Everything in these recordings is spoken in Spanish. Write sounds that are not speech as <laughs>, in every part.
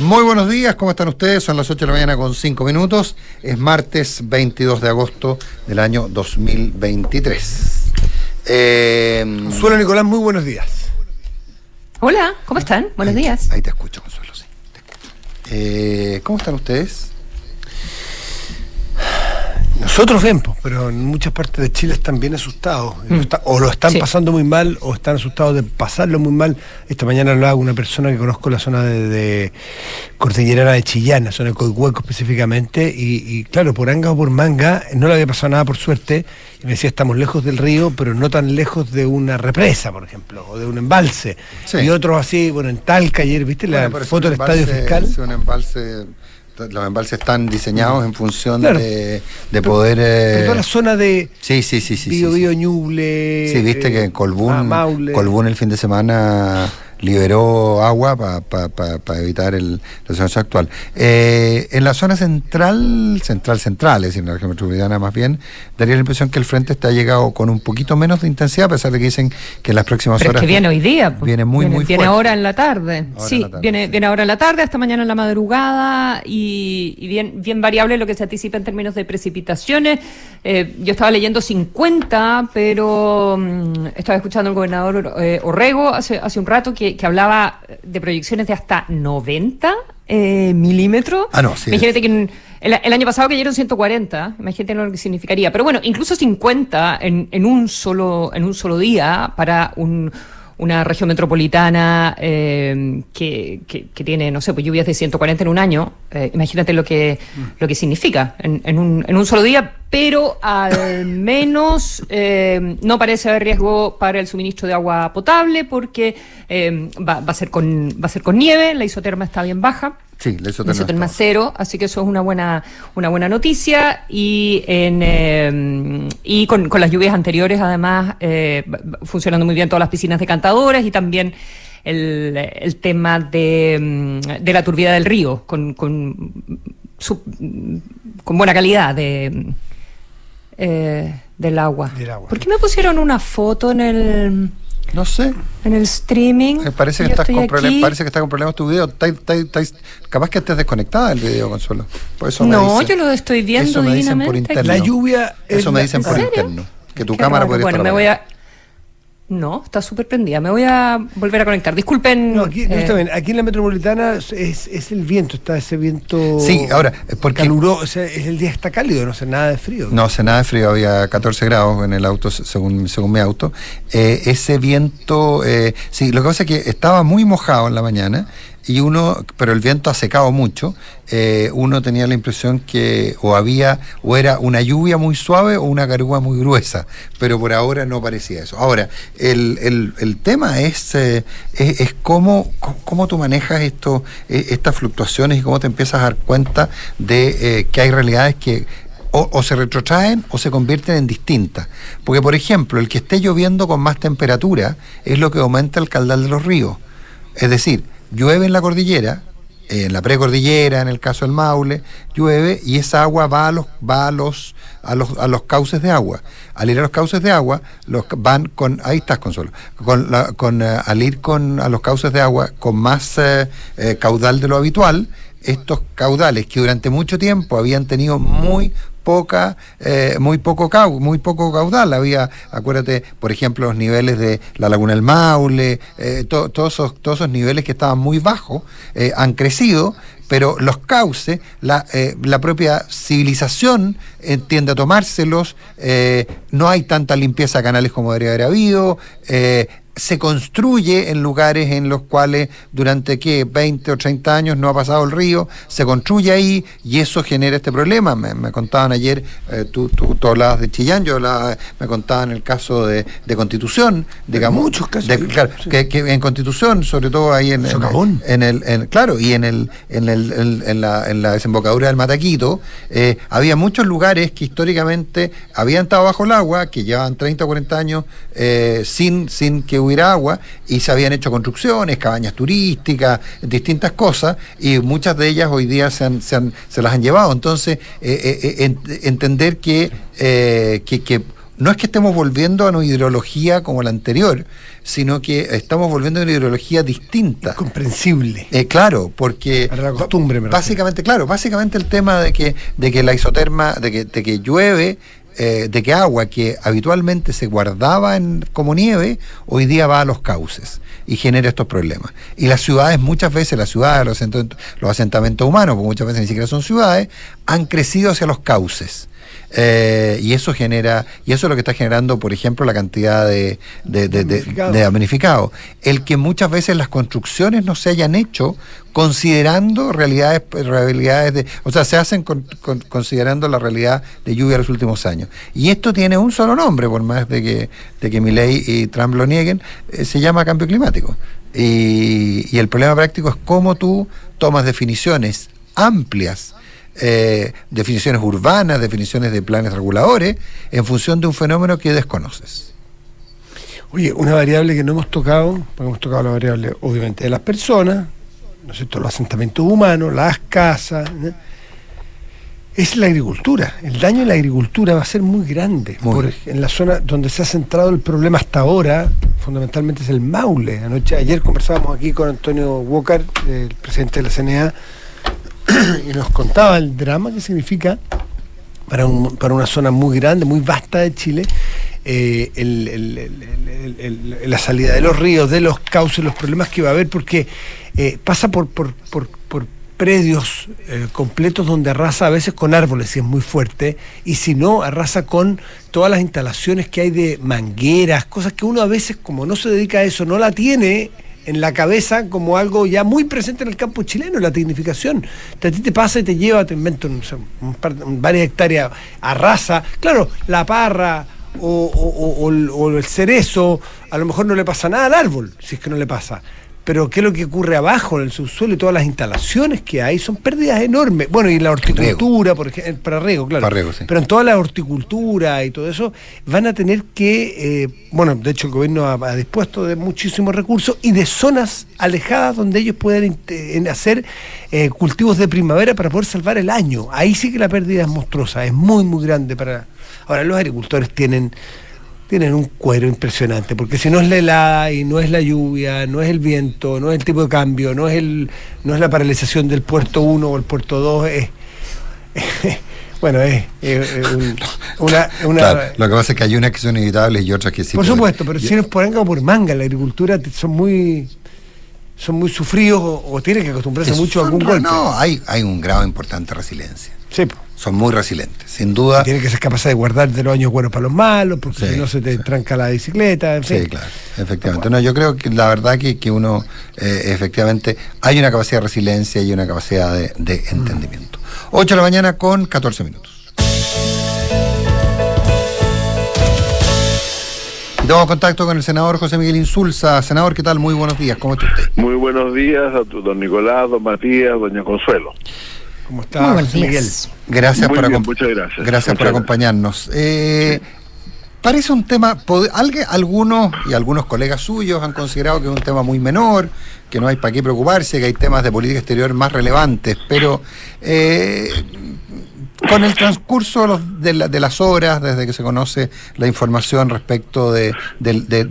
Muy buenos días, ¿cómo están ustedes? Son las 8 de la mañana con 5 minutos. Es martes 22 de agosto del año 2023. Eh, Consuelo Nicolás, muy buenos días. Hola, ¿cómo están? Buenos días. Ahí te escucho, Consuelo, sí. Eh, ¿Cómo están ustedes? Nosotros vemos, pero en muchas partes de Chile están bien asustados. Mm. O lo están pasando muy mal o están asustados de pasarlo muy mal. Esta mañana hablaba con una persona que conozco la zona de, de Cordillerana de Chillán, la zona de Coihueco específicamente. Y, claro, por anga o por manga no le había pasado nada por suerte. Y me decía, estamos lejos del río, pero no tan lejos de una represa, por ejemplo, o de un embalse. Y otros así, bueno, en Talca ayer, ¿viste la foto del estadio fiscal? un embalse los embalses están diseñados en función de, de, poder. Eh... toda la zona de. Sí, sí, sí. sí Bio, sí, Ñuble. Sí, viste que en Colbún, Colbún el fin de semana liberó agua para evitar el, la situación actual. Eh, en la zona central, central, central, es decir, en la región metropolitana más bien, daría la impresión que el frente está llegado con un poquito menos de intensidad, a pesar de que dicen que en las próximas Pero horas. Es que viene hoy día. Pues. Viene muy, muy Viene ahora en la tarde. sí, Viene, viene ahora en la tarde, hasta mañana en la madrugada y, bien, bien variable lo que se anticipa en términos de precipitaciones. Eh, yo estaba leyendo 50, pero mm, estaba escuchando al gobernador eh, Orrego hace, hace un rato que que, hablaba de proyecciones de hasta 90 eh, milímetros. Ah, no, sí. Imagínate que el, año pasado cayeron 140, imagínate lo que significaría. Pero bueno, incluso 50 en, en, un, solo, en un solo día para un una región metropolitana eh, que, que, tiene, no sé, pues lluvias de 140 en un año, eh, imagínate lo que, lo que significa en, en, un, en un solo día, pero al menos eh, no parece haber riesgo para el suministro de agua potable porque va, va, a ser con, va a ser con nieve, la isoterma está bien baja. Sí, la isoterma, cero, así que eso es una buena, una buena noticia. Y, en, eh, y con, con, las lluvias anteriores, además, eh, funcionando muy bien todas las piscinas decantadoras y también el, el tema de, mm, de, la turbidez del río, con, con, con buena calidad de, eh, del agua. ¿Por qué me pusieron una foto en el no sé. En el streaming. Me parece que, estás con problemas, parece que está con problemas tu video. capaz que estés desconectada del video, Consuelo. Por eso no, yo lo estoy viendo eso me dicen por interno. La lluvia. Eso me dicen por interno. Que tu cámara puede Bueno, me voy a no, está súper prendida. Me voy a volver a conectar. Disculpen. No, aquí, está eh, bien. aquí en la metropolitana es, es, el viento, está ese viento. Sí, ahora, porque. Caluroso, o sea, es el día está cálido, no hace nada de frío. No hace nada de frío, había 14 grados en el auto, según, según mi auto. Eh, ese viento, eh, sí, lo que pasa es que estaba muy mojado en la mañana y uno, pero el viento ha secado mucho, eh, uno tenía la impresión que o había, o era una lluvia muy suave o una garúa muy gruesa, pero por ahora no parecía eso. Ahora, el, el, el tema es, eh, es, cómo, cómo, tú manejas esto, eh, estas fluctuaciones y cómo te empiezas a dar cuenta de que hay realidades que o, o, se retrotraen o se convierten en distintas. Porque, por ejemplo, el que esté lloviendo con más temperatura es lo que aumenta el caudal de los ríos. Es decir, llueve en la cordillera, en la precordillera, en el caso del Maule, llueve y esa agua va a los, va a los, a los, a los cauces de agua. Al ir a los cauces de agua, los van con, ahí estás Consuelo, con, con eh, al ir con a los cauces de agua con más eh, eh, caudal de lo habitual, estos caudales que durante mucho tiempo habían tenido muy poca, eh, muy poco muy poco caudal. Había, acuérdate, por ejemplo, los niveles de la Laguna del Maule, eh, todos, esos, niveles que estaban muy bajos eh, han crecido, pero los cauces, la, la propia civilización tiende a tomárselos, no hay tanta limpieza de canales como debería haber habido, se construye en lugares en los cuales durante ¿qué? 20 o 30 años no ha pasado el río, se construye ahí y eso genera este problema. Me, contaban ayer, eh, tú, tú, hablabas de Chillán, yo me contaban el caso de, Constitución, digamos. Muchos casos. claro, que, en Constitución, sobre todo ahí en, en, el, claro, y en el, en el, en la, en la desembocadura del Mataquito, eh, había muchos lugares que históricamente habían estado bajo el agua, que llevaban 30 o 40 años eh, sin, sin que agua y se habían hecho construcciones, cabañas turísticas, distintas cosas y muchas de ellas hoy día se, se, las han llevado. Entonces, eh, eh, eh, entender que, que, no es que estemos volviendo a una ideología como la anterior, sino que estamos volviendo a una ideología distinta. Comprensible. Eh, claro, porque la costumbre, básicamente, claro, básicamente el tema de que, de que la isoterma, de que, de que llueve, eh, de que agua que habitualmente se guardaba en, como nieve, hoy día va a los cauces y genera estos problemas. Y las ciudades, muchas veces, las ciudades, los los asentamientos humanos, porque muchas veces ni siquiera son ciudades, han crecido hacia los cauces. Eh, y eso genera, y eso es lo que está generando, por ejemplo, la cantidad de, de, de, El que muchas veces las construcciones no se hayan hecho considerando realidades, realidades de, o sea, se hacen considerando la realidad de lluvia de los últimos años. Y esto tiene un solo nombre, por más de que, de que Milley y Trump lo nieguen, eh, se llama cambio climático. Y, y el problema práctico es cómo tú tomas definiciones amplias eh, definiciones urbanas, definiciones de planes reguladores, en función de un fenómeno que desconoces. Oye, una variable que no hemos tocado, hemos tocado la variable obviamente de las personas, ¿no es cierto? los asentamientos humanos, las casas, es la agricultura. El daño en la agricultura va a ser muy grande. en la zona donde se ha centrado el problema hasta ahora, fundamentalmente es el Maule. Anoche, ayer conversábamos aquí con Antonio Walker, el presidente de la CNA, <clears throat> y nos contaba el drama que significa para, para una zona muy grande, muy vasta de Chile, eh, la salida de los ríos, de los cauces, los problemas que va a haber, porque eh, pasa por, por, predios eh, completos donde arrasa a veces con árboles, si es muy fuerte, y si no, arrasa con todas las instalaciones que hay de mangueras, cosas que uno a veces, como no se dedica a eso, no la tiene en la cabeza como algo ya muy presente en el campo chileno, la tecnificación. a ti te pasa y te lleva, te invento varias hectáreas, arrasa. Claro, la parra o, o el cerezo, a lo mejor no le pasa nada al árbol, si es que no le pasa pero ¿qué es lo que ocurre abajo en el subsuelo y todas las instalaciones que hay? Son pérdidas enormes. Bueno, y la horticultura, por ejemplo, para riego, claro. Para riego, sí. Pero en toda la horticultura y todo eso van a tener que, eh, bueno, de hecho el gobierno ha, dispuesto de muchísimos recursos y de zonas alejadas donde ellos pueden hacer eh, cultivos de primavera para poder salvar el año. Ahí sí que la pérdida es monstruosa, es muy, muy grande para... Ahora, los agricultores tienen tienen un cuero impresionante, porque si no es la helada y no es la lluvia, no es el viento, no es el tipo de cambio, no es el no es la paralización del puerto 1 o el puerto 2, es, <laughs> bueno, es, <laughs> una, lo que pasa es que hay unas que son inevitables y otras que sí. Por supuesto, pero si no es por o por manga, la agricultura son muy son muy sufridos o, tienen que acostumbrarse mucho a algún golpe. No, hay, hay un grado importante de resiliencia. Sí son muy resilientes, sin duda. Tiene que ser capaz de guardar de los años buenos para los malos, porque si no se te tranca la bicicleta, en fin. Sí, claro, efectivamente. No, yo creo que la verdad que, que uno, eh, efectivamente, hay una capacidad de resiliencia y una capacidad de, mm. entendimiento. 8 de la mañana con 14 minutos. Y Tomo contacto con el senador José Miguel Insulza. Senador, ¿qué tal? Muy buenos días. ¿Cómo está usted? Muy buenos días a don Nicolás, don Matías, doña Consuelo. ¿Cómo está, Miguel? Gracias, por, muchas gracias. gracias por acompañarnos. Eh, parece un tema, algunos y algunos colegas suyos han considerado que es un tema muy menor, que no hay para qué preocuparse, que hay temas de política exterior más relevantes, pero eh, con el transcurso de, las horas, desde que se conoce la información respecto de,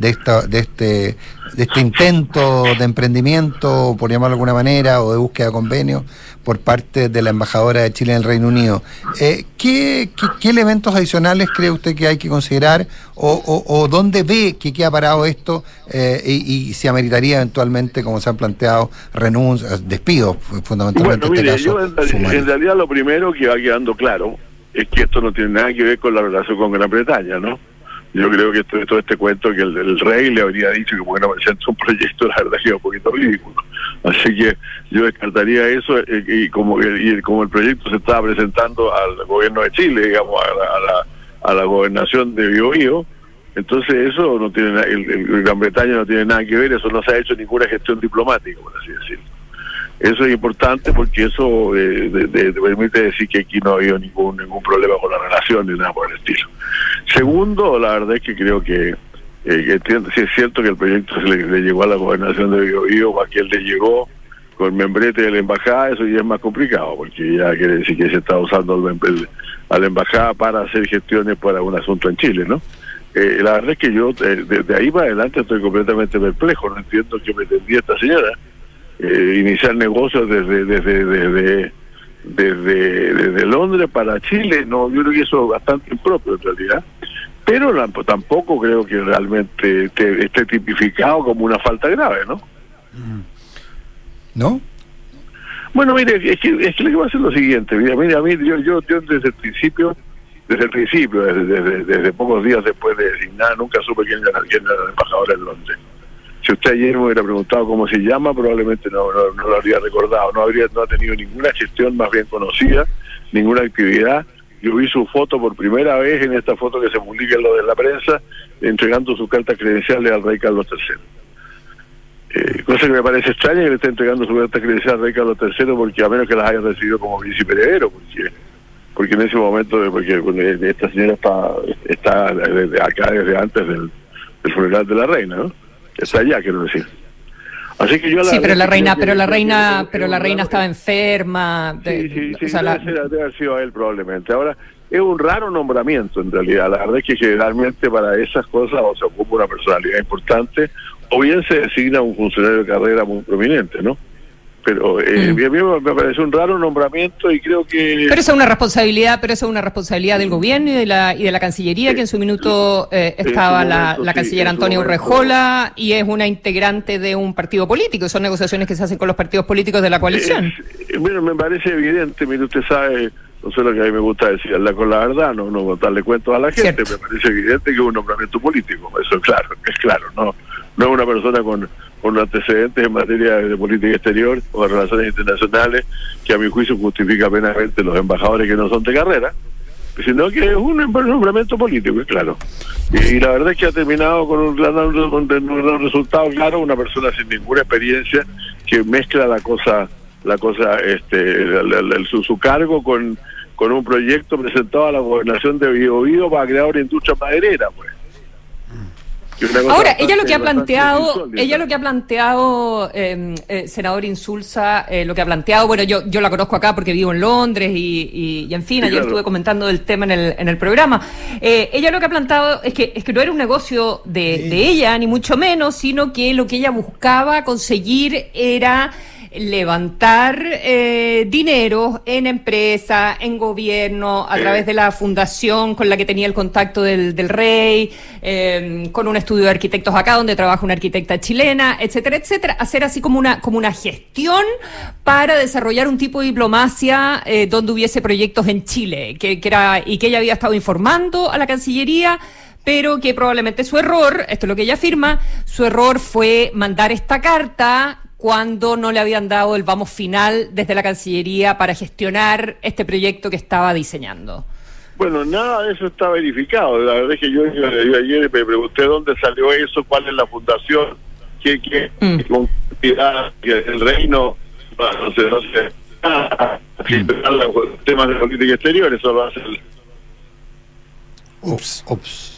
esta, de, este, de este intento de emprendimiento, por llamarlo de alguna manera, o de búsqueda de convenio por parte de la embajadora de Chile en el Reino Unido, eh, ¿qué, elementos adicionales cree usted que hay que considerar o, dónde ve que queda parado esto eh, y, si ameritaría eventualmente, como se han planteado, renuncias, despidos, fundamentalmente en este caso? en, realidad lo primero que va quedando claro es que esto no tiene nada que ver con la relación con Gran Bretaña, ¿no? Yo creo que todo este cuento que el, rey le habría dicho que porque no presenta un proyecto, la verdad que es un poquito ridículo. Así que yo descartaría eso eh, y como, y como el proyecto se estaba presentando al gobierno de Chile, digamos, a la, a la, gobernación de Biobío, entonces eso no tiene el, Gran Bretaña no tiene nada que ver, eso no se ha hecho ninguna gestión diplomática, por así decirlo. Eso es importante porque eso eh, permite decir que aquí no ha habido ningún ningún problema con la relación ni nada por el estilo. Segundo, la verdad es que creo que, eh, si es cierto que el proyecto se le, llegó a la gobernación de Biobío o a quien le llegó con el membrete de la embajada, eso ya es más complicado, porque ya quiere decir que se está usando el, a la embajada para hacer gestiones para un asunto en Chile, ¿no? eh, la verdad es que yo desde ahí para adelante estoy completamente perplejo, no entiendo qué pretendía esta señora. Iniciar negocios desde desde desde desde, desde Londres para Chile, no, yo creo que eso es bastante impropio en realidad pero tampoco creo que realmente esté, tipificado como una falta grave, ¿no? ¿No? Bueno, mire, es que, es que lo que lo siguiente, mira, mira, a mí, yo, yo, desde el principio, desde el principio, desde, desde, pocos días después de designar, nunca supe quién era, quién era el embajador en Londres. Si usted ayer me hubiera preguntado cómo se llama, probablemente no, no, lo habría recordado, no habría no ha tenido ninguna gestión más bien conocida, ninguna actividad, yo vi su foto por primera vez en esta foto que se publica en lo de la prensa, entregando sus cartas credenciales al rey Carlos III. Eh, cosa que me parece extraña que le esté entregando su carta credencial al rey Carlos III, porque a menos que las haya recibido como príncipe heredero, porque porque en ese momento, porque esta señora está, está acá desde antes del, del funeral de la reina, ¿no? Está allá, quiero decir. Así que yo la sí, pero la reina, pero la reina, pero la reina estaba enferma. sí, sí, sí, debe, haber sido él probablemente. Ahora, es un raro nombramiento en realidad. La verdad es que generalmente para esas cosas o se ocupa una personalidad importante o bien se designa un funcionario de carrera muy prominente, ¿no? Pero eh, mm. me parece un raro nombramiento y creo que pero eso es una responsabilidad pero eso es una responsabilidad del gobierno y de la y de la cancillería que en su minuto eh, estaba la, la canciller Antonia Urrejola y es una integrante de un partido político. Son negociaciones que se hacen con los partidos políticos de la coalición. Eh, bueno me parece evidente mire usted sabe no sé lo que a mí me gusta decir, hablar con la verdad, no, no contarle cuentos a la gente, me parece evidente que es un nombramiento político, eso es claro, es claro, no, no es una persona con con antecedentes en materia de política exterior o de relaciones internacionales, que a mi juicio justifica plenamente los embajadores que no son de carrera, sino que es un nombramiento político, claro. Y, la verdad es que ha terminado con un, un, resultado claro, una persona sin ninguna experiencia que mezcla la cosa, la cosa, este, su, su cargo con con un proyecto presentado a la gobernación de Biobío para crear una industria maderera, pues. Ahora, ella lo que ha planteado, ella lo que ha planteado, eh, senador Insulza, eh, lo que ha planteado, bueno, yo, yo la conozco acá porque vivo en Londres y, y, en fin, ayer estuve comentando del tema en el, en el programa. Eh, ella lo que ha planteado es que, es que no era un negocio de, de ella, ni mucho menos, sino que lo que ella buscaba conseguir era levantar eh, dinero en empresa, en gobierno, a través de la fundación con la que tenía el contacto del, del rey, em, con un estudio de arquitectos acá donde trabaja una arquitecta chilena, etcétera, etcétera, hacer así como una, como una gestión para desarrollar un tipo de diplomacia eh, donde hubiese proyectos en Chile, que, que era, y que ella había estado informando a la Cancillería pero que probablemente su error, esto es lo que ella afirma, su error fue mandar esta carta cuando no le habían dado el vamos final desde la Cancillería para gestionar este proyecto que estaba diseñando. Bueno, nada de eso está verificado. La verdad es que yo, ayer me pregunté dónde salió eso, cuál es la fundación, qué, qué mm. el reino, no sé, no sé, mm. temas de política exterior, eso lo hace el... Ups, ups.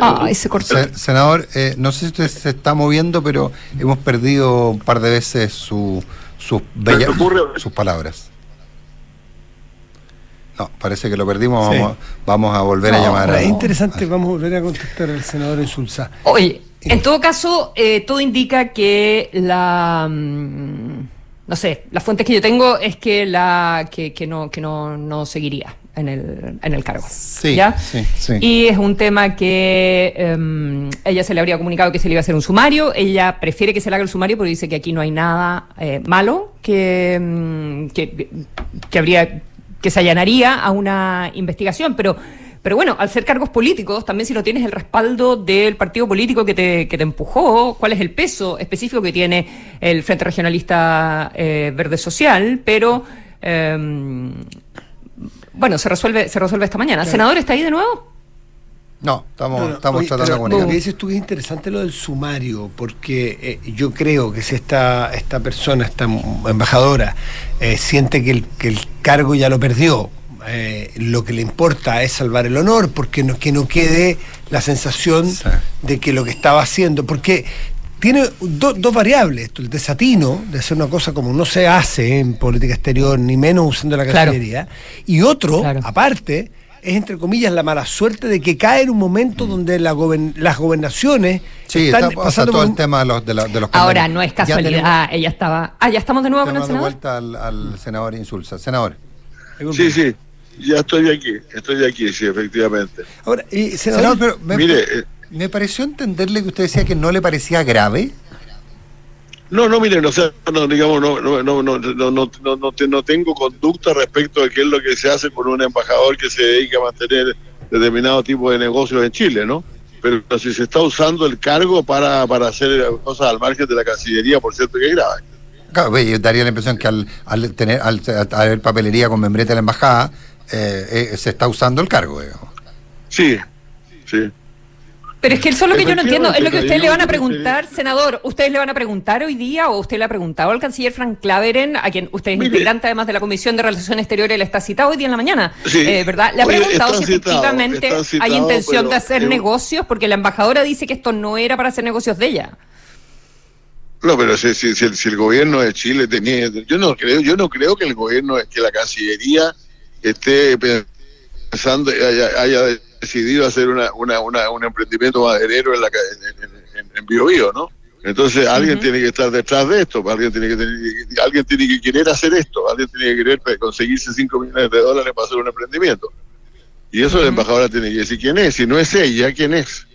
Ah, ese senador, eh, no sé si usted se está moviendo, pero hemos perdido un par de veces su, sus sus palabras. No, parece que lo perdimos. Vamos, vamos a volver a llamar. Es interesante, vamos a volver a contestar al senador Insulza. Oye, en todo caso, eh, todo indica que la. Mm, no sé, las fuentes que yo tengo es que la que, que no que no, no seguiría en el, en el cargo. Sí, ¿ya? sí, sí. Y es un tema que em, ella se le habría comunicado que se le iba a hacer un sumario. Ella prefiere que se le haga el sumario porque dice que aquí no hay nada eh, malo, que, em, que, que habría que se allanaría a una investigación, pero pero bueno, al ser cargos políticos, también si no tienes el respaldo del partido político que te, que te empujó, cuál es el peso específico que tiene el Frente Regionalista eh, Verde Social, pero eh, bueno, se resuelve, se resuelve esta mañana. ¿Senador está ahí de nuevo? No, estamos, estamos tratando con Lo que dices tú es interesante lo del sumario, porque eh, yo creo que si esta, esta persona, esta embajadora, eh, siente que el, que el cargo ya lo perdió, eh, lo que le importa es salvar el honor, porque no, que no quede la sensación de que lo que estaba haciendo, porque tiene dos variables, el desatino de hacer una cosa como no se hace en política exterior, ni menos usando la Cancillería, y otro, aparte, es entre comillas la mala suerte de que cae en un momento donde la las gobernaciones sí, están está, pasando todo por el un- tema de los, de, la- de los Ahora, no es casualidad. tenemos- Ah, ella estaba. Ah, ya estamos de nuevo con el senador. vuelta al, al senador Insulza. Senador. Sí, sí, ya estoy aquí, estoy aquí, sí, efectivamente. Ahora, y, Senador, senador, pero me, Mire, eh, me pareció entenderle que usted decía que no le parecía grave. No, no, miren, o sea, no, digamos, no, no, no, no, no, no, no, no no tengo conducta respecto a qué es lo que se hace con un embajador que se dedica a mantener determinado tipo de negocios en Chile, ¿no? Pero si se está usando el cargo para, para hacer cosas al margen de la Cancillería, por cierto que es grave. Claro, ve, yo daría la impresión que al, al tener al, al haber papelería con membrete de la embajada, eh, eh, se está usando el cargo. digamos. Sí, sí. Pero es que eso es lo que yo no entiendo. Es lo que ustedes le van a preguntar, senador. ¿Ustedes le van a preguntar hoy día o usted le ha preguntado al canciller Frank Claveren, a quien usted es Mire. integrante además de la Comisión de Relaciones Exteriores, le está citado hoy día en la mañana? Sí. Eh, ¿Verdad? Le ha preguntado si efectivamente hay intención de hacer negocios, porque la embajadora dice que esto no era para hacer negocios de ella. No, pero si, si, si el, si el gobierno de Chile tenía, yo no creo, yo no creo que el gobierno, que la Cancillería esté pensando, haya, haya decidido hacer una, una, una- un emprendimiento maderero en la ca- en, en, Bio Bio, ¿no? Entonces alguien tiene que estar detrás de esto, alguien tiene que tener- alguien tiene que querer hacer esto, alguien tiene que querer conseguirse 5 millones de dólares para hacer un emprendimiento. Y eso la embajadora tiene que decir quién es, si no es ella, quién es.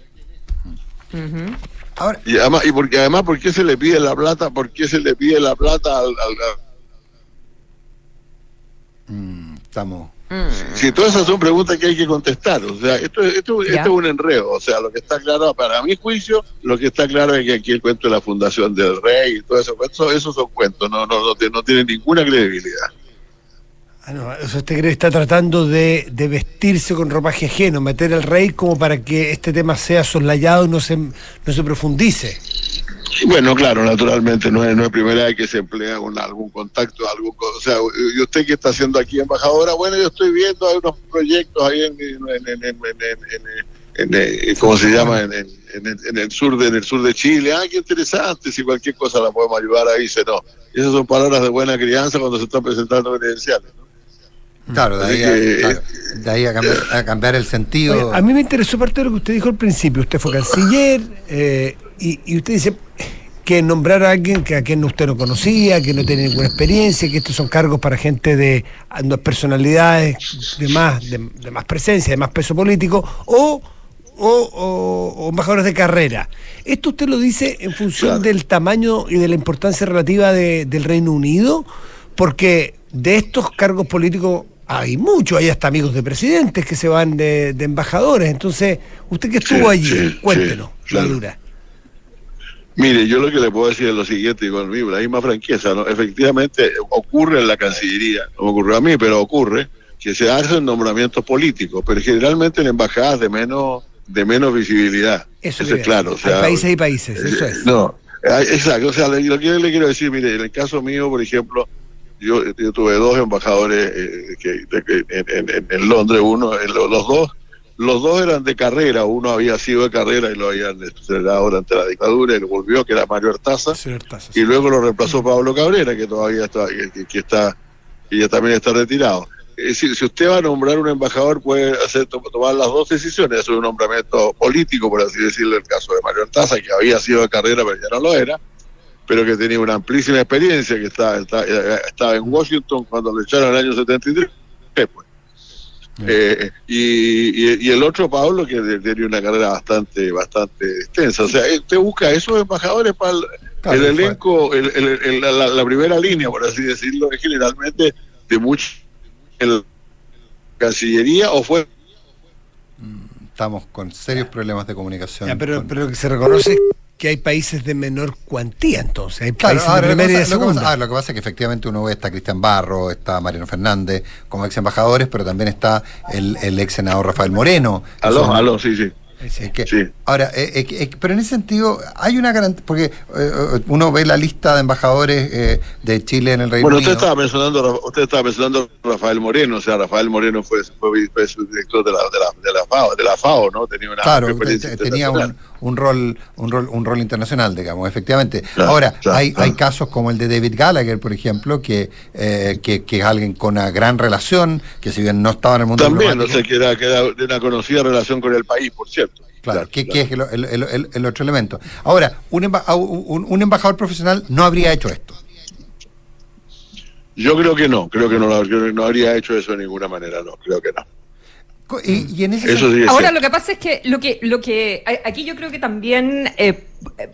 Ahora, Y además, y porque además, ¿por qué se le pide la plata? ¿Por qué se le pide la plata al, al- al- mm, estamos. Sí, todas esas son preguntas que hay que contestar. O sea, esto, es- esto, esto es un enredo. O sea, lo que está claro, para mi juicio, lo que está claro es que aquí el cuento de la fundación del rey y todo eso, eso esos son cuentos, no, no, no, no tienen ninguna credibilidad. Ah, no, o sea, usted cree que está tratando de, de vestirse con ropaje ajeno, meter al rey como para que este tema sea soslayado y no se, no se profundice. Y bueno, claro, naturalmente no es, no es primera vez que se emplea un, algún contacto, algún, o sea, ¿y usted qué está haciendo aquí, embajadora? Bueno, yo estoy viendo, hay unos proyectos ahí en, en, en, en, en- en- en- en- ¿cómo se llama? En, en- en el- en el sur de, en el sur de Chile. Ah, qué interesante, si cualquier cosa la podemos ayudar ahí, dice no. Esas son palabras de buena crianza cuando se están presentando credenciales. ¿no? Claro, de ahí, a, claro, de ahí a, cambiar, a cambiar el sentido. Oye, a mí me interesó parte de lo que usted dijo al principio. Usted fue canciller eh, y, y usted dice que nombrar a alguien que a quien usted no conocía, que no tiene ninguna experiencia, que estos son cargos para gente de personalidades de más, de, de más presencia, de más peso político, o, o, o- o embajadores de carrera. Esto usted lo dice en función Claro. del tamaño y de la importancia relativa de- del Reino Unido, porque de estos cargos políticos hay muchos, hay hasta amigos de presidentes que se van de, de embajadores. Entonces, usted que estuvo Sí, allí, sí, cuéntenos, sí, la dura. Mire, yo lo que le puedo decir es lo siguiente, y con mi- la misma franqueza, ¿no? efectivamente ocurre en la Cancillería, no me ocurrió a mí, pero ocurre que se hacen nombramientos políticos, pero generalmente en embajadas de menos de menos visibilidad. Eso es claro. O hay sea, países y países, eso eh, es. No, eh, exacto. O sea, lo que le quiero decir, mire, en el caso mío, por ejemplo, yo, yo tuve dos embajadores eh, que, de- en, en- en Londres, uno, lo- los dos, los dos eran de carrera, uno había sido de carrera y lo habían estrenado durante la dictadura y lo volvió, que era Mario Artaza, y luego lo reemplazó Pablo Cabrera, que todavía está, que, está, que ya también está retirado. Es decir, si usted va a nombrar un embajador, puede hacer to- tomar las dos decisiones, hacer un nombramiento político, por así decirlo, el caso de Mario Artaza, que había sido de carrera, pero ya no lo era, pero que tenía una amplísima experiencia, que está- eh, estaba en Washington cuando lo echaron en el año 73, pues. Eh, y, y- y el otro Pablo que tiene una carrera bastante bastante extensa o sea usted busca esos embajadores para el, Claro, el elenco el- el- el- la, la primera línea por así decirlo es generalmente de mucho en Cancillería o fue Estamos con serios problemas de comunicación. Ya, pero, con- pero lo que se reconoce que hay países de menor cuantía, entonces. Hay Claro, países ahora, de lo, que primera y de pasa, lo que pasa- segunda. ah, lo que pasa es que efectivamente uno ve está Cristian Barro, está Mariano Fernández como ex embajadores, pero también está el, el ex senador Rafael Moreno. aló Son- aló sí sí Sí. Es que- Sí. Ahora, eh, eh, eh, pero en ese sentido, hay una garantía, porque eh, uno ve la lista de embajadores eh, de Chile en el Reino bueno usted Unido. estaba mencionando a Ra- usted estaba mencionando a Rafael Moreno o sea Rafael Moreno fue fue, fue subdirector de la de la de la FAO de la FAO no tenía una Claro, tenía un. Un rol, un rol, un rol internacional, digamos, efectivamente. Ahora, hay, hay casos como el de David Gallagher, por ejemplo, que, eh, que, es alguien con una gran relación, que si bien no estaba en el mundo También, no sé, que era, de una conocida relación con el país, por cierto. Claro, que, es el, otro elemento. Ahora, un, un, un embajador profesional no habría hecho esto. Yo creo que no, creo que no, no habría hecho eso de ninguna manera, no, creo que no. Y, en ese Ahora lo que pasa es que lo que lo que aquí yo creo que también eh,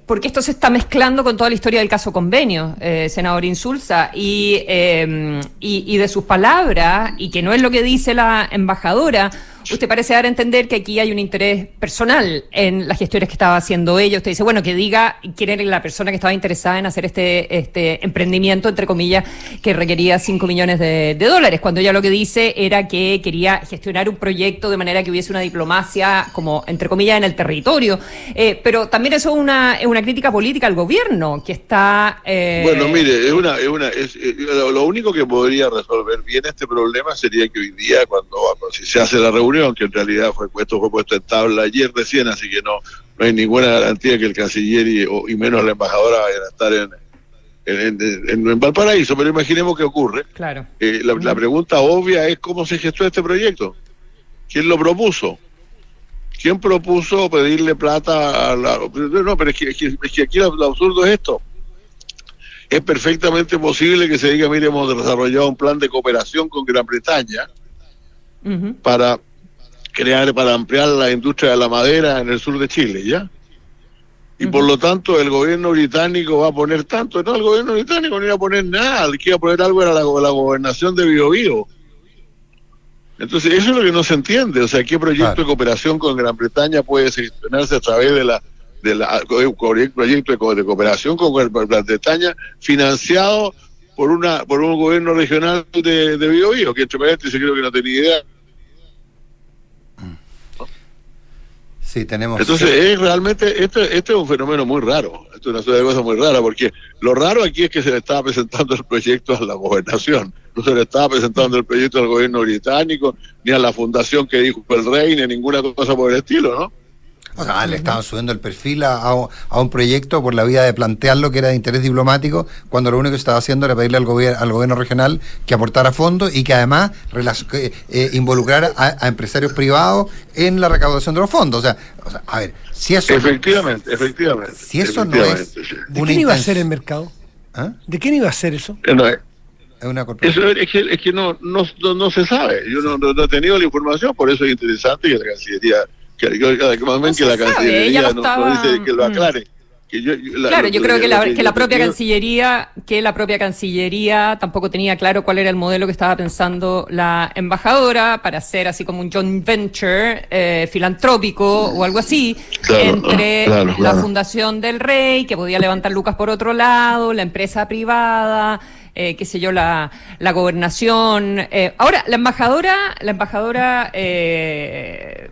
porque esto se está mezclando con toda la historia del caso convenio, eh, senador Insulza, y, eh, y, y de sus palabras, y que no es lo que dice la embajadora, Usted parece dar a entender que aquí hay un interés personal en las gestiones que estaba haciendo ella. Usted dice, bueno, que diga quién era la persona que estaba interesada en hacer este, este emprendimiento, entre comillas, que requería 5 millones de, dólares, cuando ella lo que dice era que quería gestionar un proyecto de manera que hubiese una diplomacia, como, entre comillas, en el territorio. Eh, pero también eso es una, es una crítica política al gobierno, que está... Eh... Bueno, mire, es una, es una, es, eh, lo único que podría resolver bien este problema sería que hoy día, cuando si se hace la reunión, que en realidad fue, esto fue puesto en tabla ayer recién, así que no, no hay ninguna garantía que el canciller y, y menos la embajadora vayan a estar en, en, Valparaíso, pero imaginemos qué ocurre. Claro. Eh, la, pregunta obvia es cómo se gestó este proyecto. ¿Quién lo propuso? ¿Quién propuso pedirle plata a la... No, pero es que, aquí lo, absurdo es esto. Es perfectamente posible que se diga, mire, hemos desarrollado un plan de cooperación con Gran Bretaña para crear para ampliar la industria de la madera en el sur de Chile, ¿ya? Y por lo tanto el gobierno británico va a poner tanto, no, el gobierno británico no iba a poner nada, el que iba a poner algo era la, gobernación de Biobío. Entonces eso es lo que no se entiende, o sea, ¿qué proyecto de cooperación con Gran Bretaña puede gestionarse a través de la de la proyecto de, cooperación con Gran Bretaña financiado por una por un gobierno regional de, de Biobío, que entre paréntesis creo que no tenía idea tenemos. Entonces, es realmente, esto, este es un fenómeno muy raro. Esto es una cosa muy rara, porque lo raro aquí es que se le estaba presentando el proyecto a la gobernación. No se le estaba presentando el proyecto al gobierno británico, ni a la fundación que dijo el rey, ni ninguna cosa por el estilo, ¿no? O sea, le estaban subiendo el perfil a, un proyecto por la vía de plantearlo que era de interés diplomático, cuando lo único que estaba haciendo era pedirle al, gobierno al gobierno regional que aportara fondos y que además eh, involucrara a, empresarios privados en la recaudación de los fondos. O sea, a ver, si eso. Efectivamente, efectivamente. Si eso no es. ¿De quién iba a ser el mercado? ¿Ah? ¿De quién iba a ser eso? No, es una eso es que, es que no, no, no, se sabe. Yo no, no, he tenido la información, por eso es interesante que la Cancillería que, que la Cancillería no, dice que lo mm. aclare. claro, yo creo que la, que la propia Cancillería, que la propia Cancillería tampoco tenía claro cuál era el modelo que estaba pensando la embajadora para hacer así como un joint venture eh, filantrópico o algo así entre la fundación del rey que podía levantar lucas por otro lado, la empresa privada. Eh, qué sé yo, la, la gobernación. Eh, ahora, la embajadora, la embajadora eh,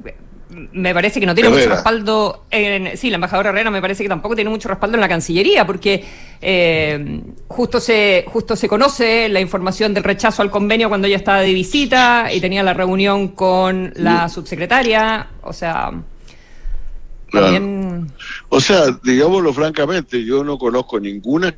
me parece que no tiene mucho respaldo en, sí la embajadora Herrera me parece que tampoco tiene mucho respaldo en la Cancillería porque eh, justo se justo se conoce la información del rechazo al convenio cuando ella estaba de visita y tenía la reunión con la subsecretaria o sea también... o sea digámoslo francamente yo no conozco ninguna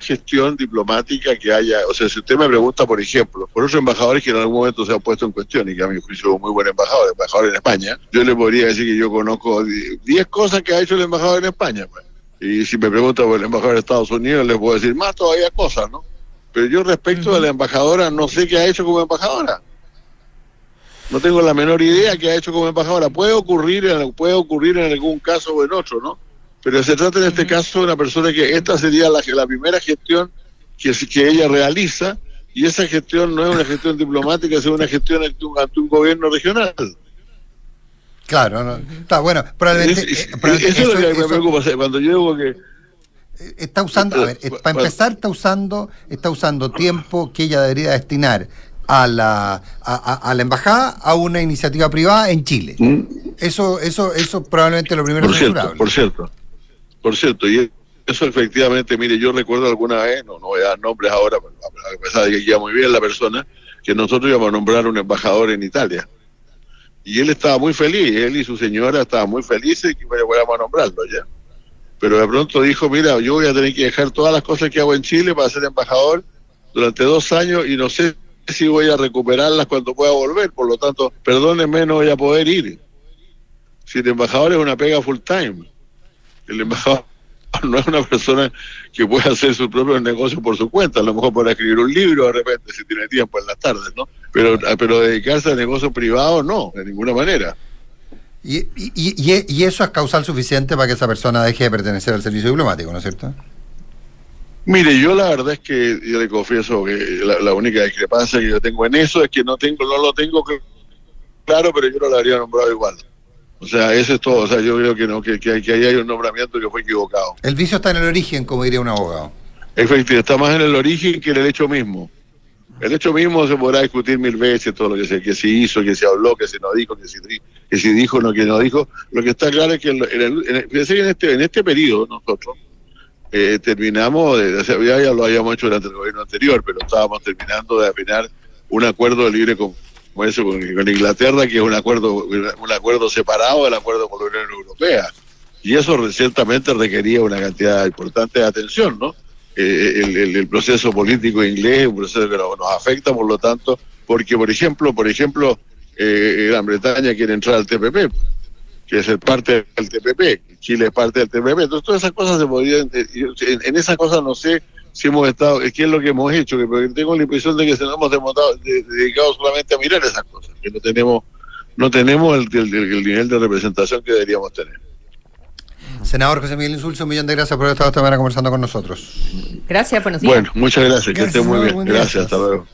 gestión diplomática que haya, o sea, si usted me pregunta, por ejemplo, por otros embajadores que en algún momento se han puesto en cuestión y que a mi juicio es muy buen embajador, embajador en España, yo le podría decir que yo conozco 10 cosas que ha hecho el embajador en España. Pues. Y si me pregunta por el embajador de Estados Unidos, le puedo decir más todavía cosas, ¿no? Pero yo respecto de la embajadora no sé qué ha hecho como embajadora. No tengo la menor idea qué ha hecho como embajadora. Puede ocurrir, puede ocurrir en algún caso o en otro, ¿no? Pero se trata en este caso de una persona que esta sería la, la primera gestión que, que ella realiza y esa gestión no es una gestión diplomática, es una gestión ante un, gobierno regional. Claro, no, está bueno. Probablemente, eh, eso, es lo que me preocupa. Cuando yo digo que eh, está usando, a ver, para empezar está usando, está usando tiempo que ella debería destinar a la, a, la embajada a una iniciativa privada en Chile. ¿Mm? Eso, eso, eso probablemente lo primero por cierto, por cierto. Por cierto, y eso efectivamente, mire, yo recuerdo alguna vez, no, voy a dar nombres ahora, a pesar de que iba muy bien la persona, que nosotros íbamos a nombrar un embajador en Italia. Y él estaba muy feliz, él y su señora estaban muy felices que bueno, vamos a nombrarlo ya. Pero de pronto dijo, mira, yo voy a tener que dejar todas las cosas que hago en Chile para ser embajador durante dos años y no sé si voy a recuperarlas cuando pueda volver. Por lo tanto, perdónenme, no voy a poder ir. Si el embajador es una pega full time, el embajador <laughs> no es una persona que pueda hacer su propio negocio por su cuenta, a lo mejor para escribir un libro de repente si tiene tiempo en las tardes, ¿no? Pero, pero dedicarse a negocio privado no, de ninguna manera. Y, y, y, y, eso es causal suficiente para que esa persona deje de pertenecer al servicio diplomático, ¿no es cierto? Mire, yo la verdad es que yo le confieso que la, la, única discrepancia que yo tengo en eso es que no tengo, no lo tengo claro, pero yo no lo habría nombrado igual. O sea, eso es todo. O sea, yo creo que no, que, que, que ahí hay un nombramiento que fue equivocado. El vicio está en el origen, como diría un abogado. Efectivamente, está más en el origen que en el hecho mismo. El hecho mismo se podrá discutir mil veces todo lo que se, que se hizo, que se habló, que se no dijo, que se, que se dijo, no que no dijo. Lo que está claro es que en, el, en, el, en este, en este periodo nosotros eh, terminamos, de, o sea, ya lo habíamos hecho durante el gobierno anterior, pero estábamos terminando de afinar un acuerdo de libre con, con eso con, Inglaterra, que es un acuerdo, un acuerdo separado del acuerdo con la Unión Europea. Y eso ciertamente requería una cantidad importante de atención, ¿no? Eh, el, el, el, proceso político inglés es un proceso que nos, afecta, por lo tanto, porque, por ejemplo, por ejemplo, eh, Gran Bretaña quiere entrar al TPP, que es el parte del TPP, Chile es parte del TPP, entonces todas esas cosas se podrían, en, en esas cosas no sé si hemos estado, qué es lo que hemos hecho, que tengo la impresión de que se nos hemos demotado, de, dedicado solamente a mirar esas cosas, que no tenemos, no tenemos el, el, el nivel de representación que deberíamos tener. Senador José Miguel Insulzo, un millón de gracias por haber estado esta mañana conversando con nosotros. Gracias, buenos días. Bueno, muchas gracias, gracias que esté muy bien. Gracias, hasta luego.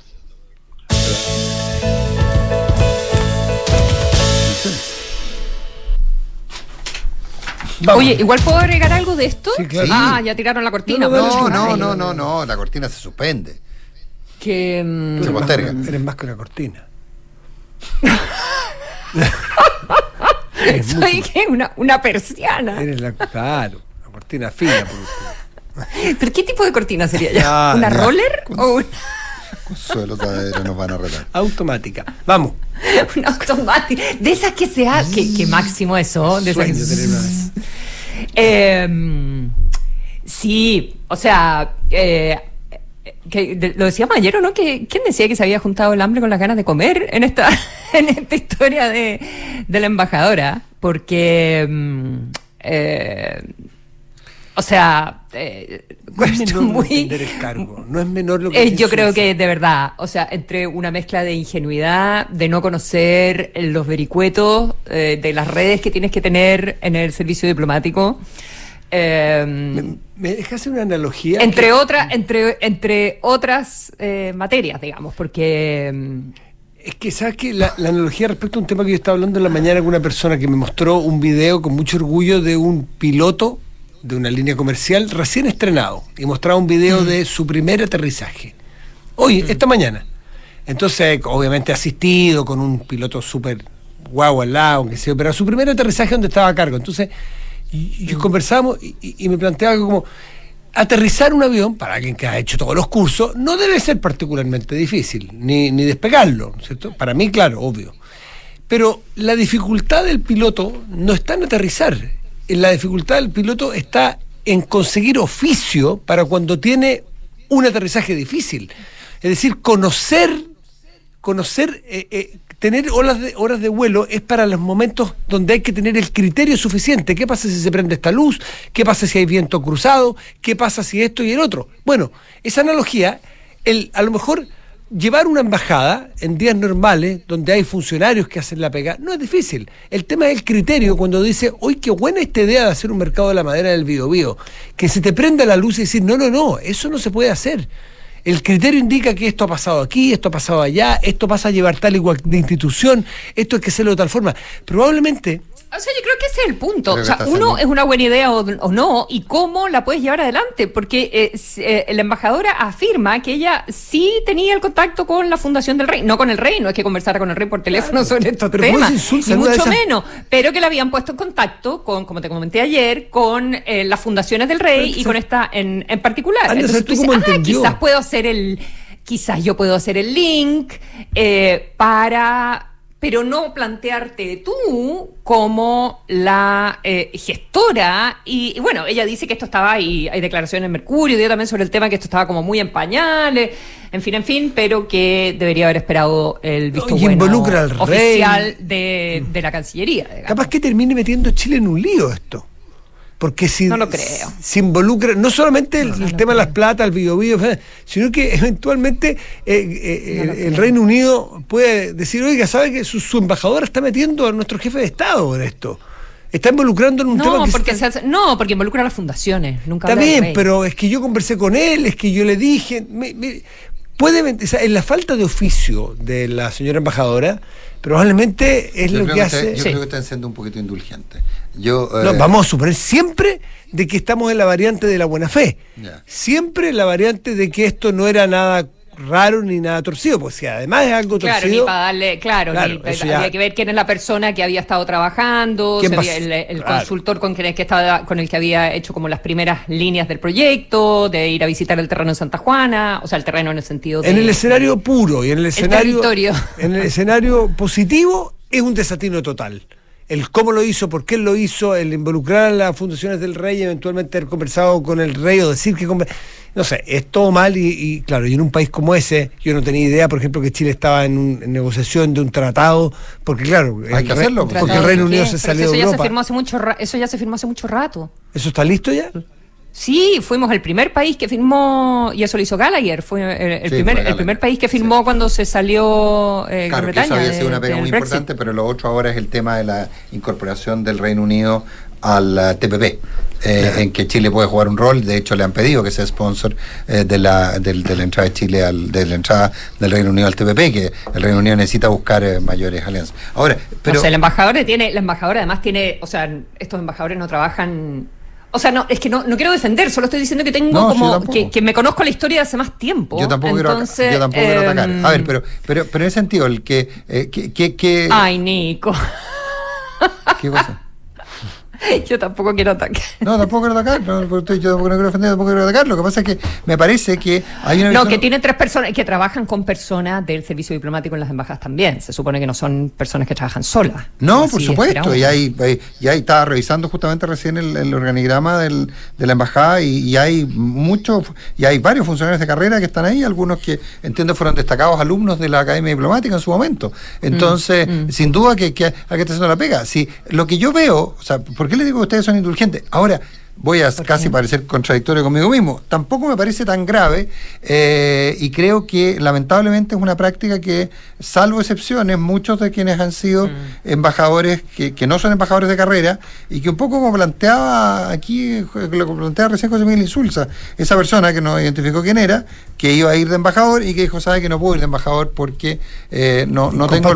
Vamos. Oye, igual puedo agregar algo de esto. Sí, claro. Ah, ya tiraron la cortina. No, no, no, no, no, la cortina se suspende. Que um... se posterga. Más, eres más que una cortina. <laughs> Soy que una, una persiana. Eres la, claro, una cortina fina por. <laughs> ¿Pero qué tipo de cortina sería ya? ¿Una ya. roller o una.? Consuelo Tadero nos van a retar. Automática. Vamos. <laughs> una automática. De esas que se ha. que, que máximo eso. De Sueño esas... tener una... eh, sí, o sea. Eh, que de, lo decíamos ayer o no que quién decía que se había juntado el hambre con las ganas de comer en esta <laughs> en esta historia de, de la embajadora porque eh, o sea eh, no es menor muy el cargo no es menor lo que eh, yo creo que de verdad o sea entre una mezcla de ingenuidad de no conocer los vericuetos eh, de las redes que tienes que tener en el servicio diplomático eh, me, me dejas una analogía entre que... otras entre entre otras eh, materias digamos porque mm, es que sabes que la, la, analogía respecto a un tema que yo estaba hablando en la mañana con una persona que me mostró un video con mucho orgullo de un piloto de una línea comercial recién estrenado y mostraba un video mm. de su primer aterrizaje hoy mm. esta mañana entonces obviamente asistido con un piloto súper guau al lado que sea pero su primer aterrizaje donde estaba a cargo entonces y, y conversamos y, y, me planteaba que como aterrizar un avión, para alguien que ha hecho todos los cursos, no debe ser particularmente difícil, ni, ni despegarlo, ¿cierto? Para mí, claro, obvio. Pero la dificultad del piloto no está en aterrizar, la dificultad del piloto está en conseguir oficio para cuando tiene un aterrizaje difícil. Es decir, conocer, conocer eh, eh, tener horas de, horas de vuelo es para los momentos donde hay que tener el criterio suficiente. ¿Qué pasa si se prende esta luz? ¿Qué pasa si hay viento cruzado? ¿Qué pasa si esto y el otro? Bueno, esa analogía, el, a lo mejor llevar una embajada en días normales, donde hay funcionarios que hacen la pega, no es difícil. El tema es el criterio, cuando dice, hoy qué buena esta idea de hacer un mercado de la madera del Biobío, que se te prenda la luz y decir, no, no, no, eso no se puede hacer el criterio indica que esto ha pasado aquí, esto ha pasado allá, esto pasa a llevar tal igual de institución, esto hay que hacerlo de tal forma. Probablemente o sea, yo creo que ese es el punto. o sea, uno, es una buena idea o, o, no, y cómo la puedes llevar adelante. Porque eh, eh, la embajadora afirma que ella sí tenía el contacto con la Fundación del Rey. No con el Rey, no es que conversara con el Rey por teléfono claro, <laughs> sobre estos temas, ni mucho esa... menos. Pero que la habían puesto en contacto con, como te comenté ayer, con eh, las fundaciones del Rey y con esta en, en particular. Anda, Entonces tú dices, ah, quizás puedo hacer el. Quizás yo puedo hacer el link para pero no plantearte tú como la eh, gestora. Y, bueno, ella dice que esto estaba ahí, hay declaraciones en Mercurio, dio también sobre el tema que esto estaba como muy en pañales, en fin, en fin, pero que debería haber esperado el visto bueno involucra al oficial de, de, la Cancillería. Capaz que termine metiendo Chile en un lío esto. Porque si no lo creo. se involucra no solamente el, tema de las plata, el video, sino que eventualmente eh, eh, el Reino Unido puede decir, oiga, ¿sabe que su, su embajador está metiendo a nuestro jefe de Estado en esto? Está involucrando en un tema que porque se No, porque involucra a las fundaciones. Nunca está bien, pero es que yo conversé con él, es que yo le dije. puede, en la falta de oficio de la señora embajadora, probablemente es lo que, hace. yo creo que están siendo un poquito indulgentes. Yo, no, eh, vamos a suponer siempre de que estamos en la variante de la buena fe. Siempre la variante de que esto no era nada raro ni nada torcido, pues si además es algo torcido. Claro, ni para darle, claro, había que ver quién es la persona que había estado trabajando, el, consultor con, quien, que estaba, con el que había hecho como las primeras líneas del proyecto, de ir a visitar el terreno en Santa Juana, o sea, el terreno en el sentido de. En el escenario puro y en el escenario. en el escenario positivo es un desatino total el cómo lo hizo, por qué lo hizo, el involucrar a las fundaciones del rey, eventualmente haber conversado con el rey o decir que... No sé, es todo mal y, claro, y en un país como ese, yo no tenía idea, por ejemplo, que Chile estaba en, negociación de un tratado, porque claro, hay que hacerlo, porque el Reino Unido se salió eso de ya Europa. Se firmó hace mucho, eso ya se firmó hace mucho rato. ¿Eso está listo ya? Sí, fuimos el primer país que firmó, y eso lo hizo Gallagher, fue el, primer, el primer país que firmó cuando se salió eh, claro, Gran Bretaña. eso había sido una pega muy importante, pero lo otro ahora es el tema de la incorporación del Reino Unido al TPP, eh, en que Chile puede jugar un rol. De hecho, le han pedido que sea sponsor eh, de, la, de, la entrada de Chile, al, de la entrada del Reino Unido al TPP, que el Reino Unido necesita buscar eh, mayores alianzas. Ahora, pero. O sea, el embajador tiene, el embajador además tiene, o sea, estos embajadores no trabajan o sea, no, es que no, no quiero defender, solo estoy diciendo que tengo como que, que, me conozco la historia de hace más tiempo. Yo tampoco, quiero, yo tampoco quiero atacar. A ver, em, pero, pero, pero en ese sentido, el que, eh, que, que, que... Ay, Nico. ¿Qué cosa? <laughs> Yo tampoco quiero atacar. No, tampoco quiero atacar. No, yo tampoco quiero ofender, tampoco quiero atacar. Lo que pasa es que me parece que hay una. No, que tienen tres personas que trabajan con personas del servicio diplomático en las embajadas también. Se supone que no son personas que trabajan solas. No, por supuesto. Y hay, y hay, estaba revisando justamente recién el, organigrama del, de la embajada y, hay muchos, y hay varios funcionarios de carrera que están ahí, algunos que entiendo fueron destacados alumnos de la Academia Diplomática en su momento. Entonces, mm, mm. sin duda que, que hay que estar haciendo la pega. Si lo que yo veo, o sea, ¿por qué le digo que ustedes son indulgentes? Ahora, voy a casi parecer contradictorio conmigo mismo. Tampoco me parece tan grave eh, y creo que lamentablemente es una práctica que, salvo excepciones, muchos de quienes han sido mm. embajadores que, que, no son embajadores de carrera y que un poco como planteaba aquí, lo planteaba recién José Miguel Insulza, esa persona que no identificó quién era, que iba a ir de embajador y que dijo, sabe que no puedo ir de embajador porque eh, no, no, tengo,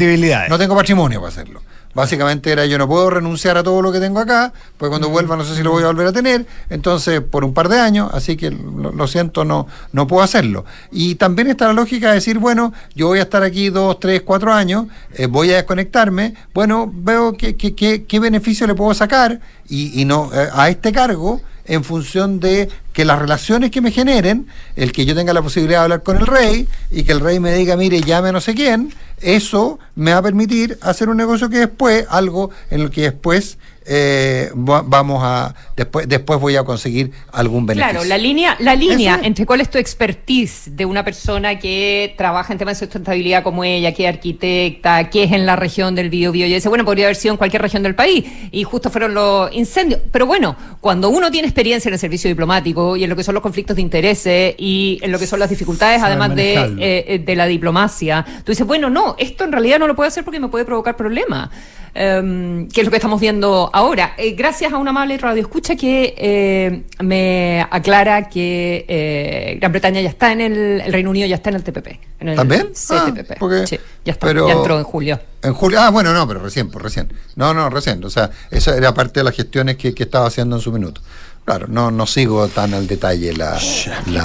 no tengo patrimonio para hacerlo. Básicamente era yo no puedo renunciar a todo lo que tengo acá, pues cuando vuelva no sé si lo voy a volver a tener, entonces por un par de años, así que lo, siento, no, no puedo hacerlo. Y también está la lógica de decir, bueno, yo voy a estar aquí dos, tres, cuatro años, eh, voy a desconectarme, bueno, veo qué, qué, qué, qué beneficio le puedo sacar y, y no eh, a este cargo en función de que las relaciones que me generen, el que yo tenga la posibilidad de hablar con el rey y que el rey me diga, mire, llame a no sé quién, eso me va a permitir hacer un negocio que después, algo en el que después eh, vamos a después después voy a conseguir algún beneficio. Claro, la línea la línea entre cuál es tu expertise de una persona que trabaja en temas de sustentabilidad como ella, que es arquitecta, que es en la región del Biobío. Y dice, bueno, podría haber sido en cualquier región del país y justo fueron los incendios. Pero bueno, cuando uno tiene experiencia en el servicio diplomático y en lo que son los conflictos de intereses y en lo que son las dificultades además de, eh, eh, de la diplomacia, tú dices, bueno, no, esto en realidad no lo puedo hacer porque me puede provocar problemas. Em, que es lo que estamos viendo ahora. Eh, gracias a una amable radio escucha que eh, me aclara que eh, Gran Bretaña ya está en el, Reino Unido ya está en el TPP. En el ¿También? CTPP. Ah, sí, ya, está, ya entró en julio. En julio, ah, bueno, no, pero recién, pues recién. No, no, recién. O sea, eso era parte de las gestiones que, que estaba haciendo en su minuto. Claro, no, no sigo tan al detalle la,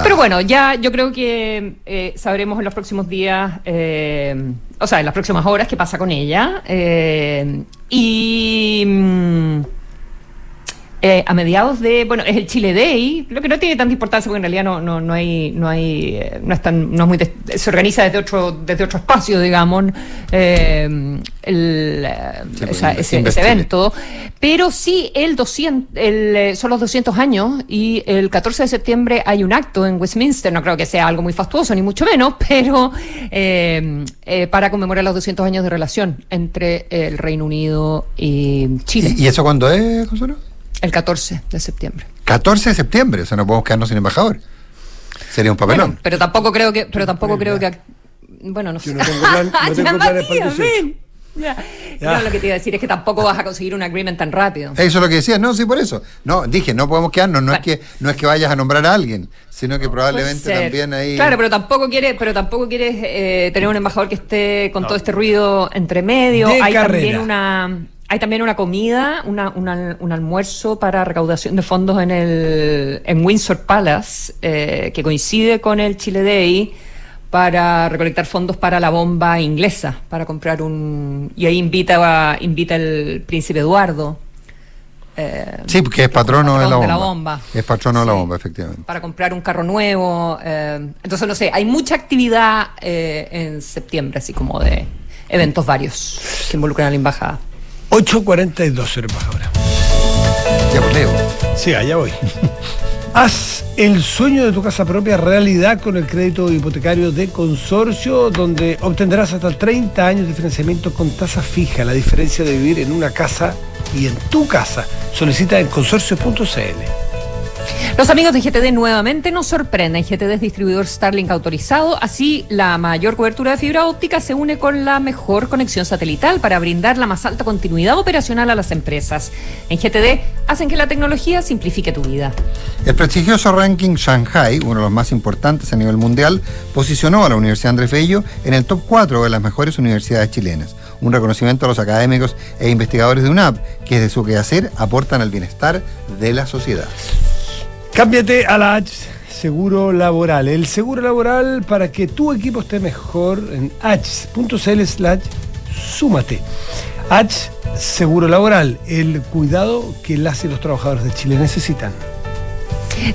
Pero bueno, ya yo creo que eh, sabremos en los próximos días, eh, o sea, en las próximas horas qué pasa con ella. Eh, y... Mm, eh, a mediados de, bueno, es el Chile Day, lo que no tiene tanta importancia porque en realidad no, no, no hay, no hay, eh, no es tan, no es muy, se organiza desde otro, desde otro espacio, digamos, eh, el, ese, evento, pero sí el 200, el, son los 200 años y el 14 de septiembre hay un acto en Westminster, no creo que sea algo muy fastuoso ni mucho menos, <laughs> pero para conmemorar los 200 años de relación entre el Reino Unido y Chile. ¿Y, eso cuándo es, Consuelo? El 14 de septiembre. 14 de septiembre, o sea, no podemos quedarnos sin embajador. Sería un papelón. pero tampoco creo que, pero tampoco creo que bueno, no sé. Yo no tengo, plan, no <laughs> tengo planes para el ya. No, lo que te iba a decir es que tampoco vas a conseguir un agreement tan rápido. Eso es lo que decía, no, sí, por eso. No, dije, no podemos quedarnos, no, es, que, no es que vayas a nombrar a alguien, sino que probablemente también ahí. Claro, pero tampoco quieres, pero tampoco quieres eh, tener un embajador que esté con todo este ruido entre medio. Hay también una hay también una comida, una, un almuerzo para recaudación de fondos en el en Windsor Palace, eh, que coincide con el Chile Day, para recolectar fondos para la bomba inglesa, para comprar un... Y ahí invita, invita el príncipe Eduardo. Eh, sí, porque es patrono de, la bomba. Es patrono de la bomba, efectivamente. Para comprar un carro nuevo. Eh, entonces, no sé, hay mucha actividad en septiembre, así como de eventos varios que involucran a la embajada. 8.42, embajadora. Ya pues, leo. Sí, allá voy. <laughs> Haz el sueño de tu casa propia realidad con el crédito hipotecario de consorcio, donde obtendrás hasta 30 años de financiamiento con tasa fija. La diferencia de vivir en una casa y en tu casa. Solicita en consorcio.cl. Los amigos de GTD nuevamente nos sorprenden. GTD es distribuidor Starlink autorizado, así la mayor cobertura de fibra óptica se une con la mejor conexión satelital para brindar la más alta continuidad operacional a las empresas. En GTD hacen que la tecnología simplifique tu vida. El prestigioso ranking Shanghai, uno de los más importantes a nivel mundial, posicionó a la Universidad Andrés Bello en el top 4 de las mejores universidades chilenas. Un reconocimiento a los académicos e investigadores de UNAP, que desde su quehacer aportan al bienestar de la sociedad. Cámbiate a la H Seguro Laboral. El seguro laboral para que tu equipo esté mejor en h.cl slash súmate. H Seguro Laboral, el cuidado que las y los trabajadores de Chile necesitan.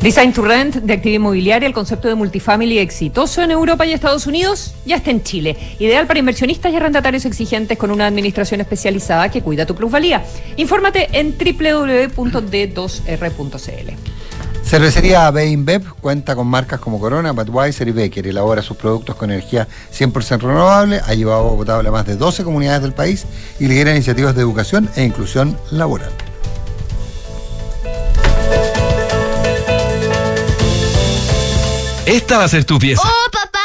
Design to Rent de actividad inmobiliaria, el concepto de multifamily exitoso en Europa y Estados Unidos, ya está en Chile. Ideal para inversionistas y arrendatarios exigentes con una administración especializada que cuida tu plusvalía. Infórmate en www.d2r.cl. Cervecería Beinbev cuenta con marcas como Corona, Budweiser y Becker. Elabora sus productos con energía 100% renovable, ha llevado agua potable a más de 12 comunidades del país y lidera iniciativas de educación e inclusión laboral. Esta va a ser tu pieza. ¡Oh, papá!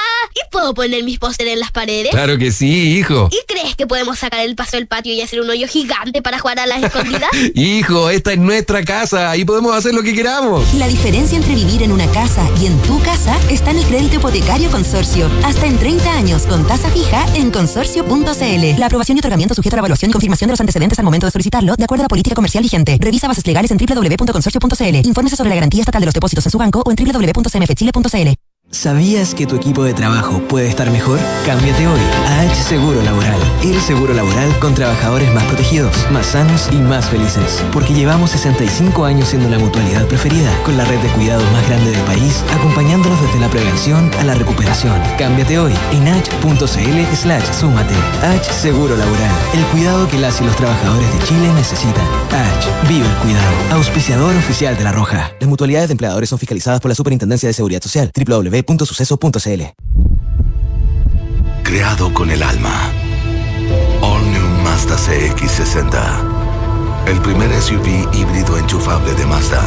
¿Puedo poner mis pósteres en las paredes? Claro que sí, hijo. ¿Y crees que podemos sacar el paso del patio y hacer un hoyo gigante para jugar a las escondidas? <laughs> hijo, esta es nuestra casa. Ahí podemos hacer lo que queramos. La diferencia entre vivir en una casa y en tu casa está en el crédito hipotecario consorcio. Hasta en 30 años con tasa fija en consorcio.cl. La aprobación y otorgamiento sujeta a la evaluación y confirmación de los antecedentes al momento de solicitarlo, de acuerdo a la política comercial vigente. Revisa bases legales en www.consorcio.cl. Infórmese sobre la garantía estatal de los depósitos en su banco o en www.cmfchile.cl. ¿Sabías que tu equipo de trabajo puede estar mejor? Cámbiate hoy a H Seguro Laboral. El seguro laboral con trabajadores más protegidos, más sanos y más felices. Porque llevamos 65 años siendo la mutualidad preferida, con la red de cuidados más grande del país, acompañándolos desde la prevención a la recuperación. Cámbiate hoy en h.cl slash súmate. H Seguro Laboral. El cuidado que las y los trabajadores de Chile necesitan. H. Vive el cuidado. Auspiciador oficial de La Roja. Las mutualidades de empleadores son fiscalizadas por la Superintendencia de Seguridad Social. www www.suceso.cl. Creado con el alma. All New Mazda CX60. El primer SUV híbrido enchufable de Mazda.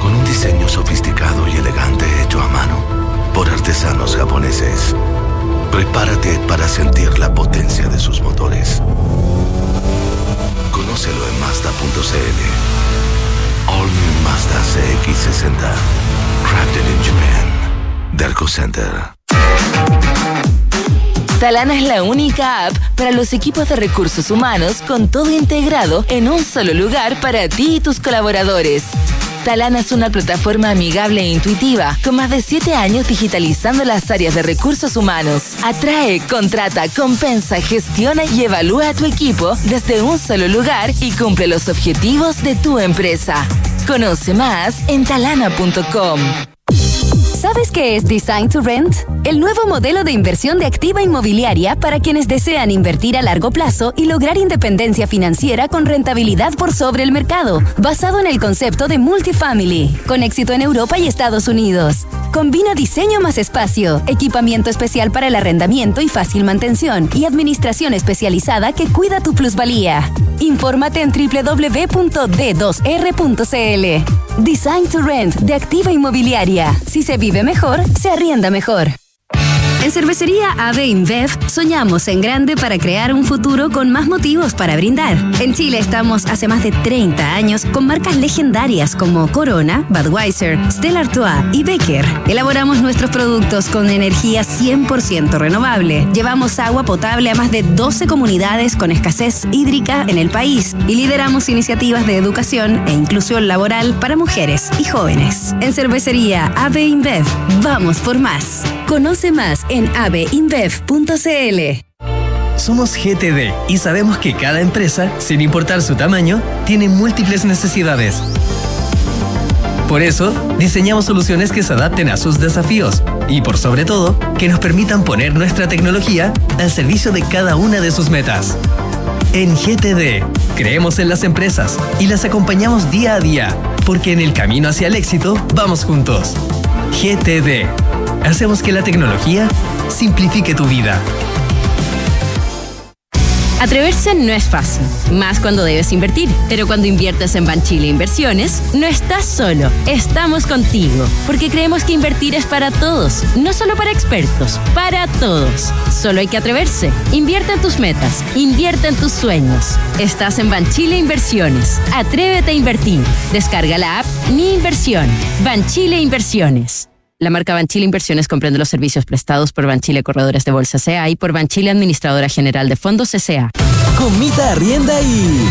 Con un diseño sofisticado y elegante hecho a mano por artesanos japoneses. Prepárate para sentir la potencia de sus motores. Conócelo en Mazda.cl. All New Mazda CX60. Crafted in Japan. Darko Center. Talana es la única app para los equipos de recursos humanos con todo integrado en un solo lugar para ti y tus colaboradores. Talana es una plataforma amigable e intuitiva, con más de 7 años digitalizando las áreas de recursos humanos. Atrae, contrata, compensa, gestiona y evalúa a tu equipo desde un solo lugar y cumple los objetivos de tu empresa. Conoce más en talana.com. ¿Sabes qué es Design to Rent? El nuevo modelo de inversión de activa inmobiliaria para quienes desean invertir a largo plazo y lograr independencia financiera con rentabilidad por sobre el mercado, basado en el concepto de multifamily, con éxito en Europa y Estados Unidos. Combina diseño más espacio, equipamiento especial para el arrendamiento y fácil mantención, y administración especializada que cuida tu plusvalía. Infórmate en www.d2r.cl. Design to Rent de Activa Inmobiliaria. Si se vive mejor, se arrienda mejor. En Cervecería AB InBev soñamos en grande para crear un futuro con más motivos para brindar. En Chile estamos hace más de 30 años con marcas legendarias como Corona, Budweiser, Stella Artois y Becker. Elaboramos nuestros productos con energía 100% renovable. Llevamos agua potable a más de 12 comunidades con escasez hídrica en el país y lideramos iniciativas de educación e inclusión laboral para mujeres y jóvenes. En Cervecería AB InBev, vamos por más. Conoce más en aveinbev.cl. Somos GTD y sabemos que cada empresa, sin importar su tamaño, tiene múltiples necesidades. Por eso, diseñamos soluciones que se adapten a sus desafíos y, por sobre todo, que nos permitan poner nuestra tecnología al servicio de cada una de sus metas. En GTD, creemos en las empresas y las acompañamos día a día, porque en el camino hacia el éxito vamos juntos. GTD. Hacemos que la tecnología simplifique tu vida. Atreverse no es fácil, más cuando debes invertir. Pero cuando inviertes en Banchile Inversiones, no estás solo, estamos contigo. Porque creemos que invertir es para todos, no solo para expertos, para todos. Solo hay que atreverse. Invierte en tus metas, invierte en tus sueños. Estás en Banchile Inversiones. Atrévete a invertir. Descarga la app Mi Inversión. Banchile Inversiones. La marca Banchile Inversiones comprende los servicios prestados por Banchile Corredores de Bolsa CA y por Banchile Administradora General de Fondos CA. Con Mita Arrienda y...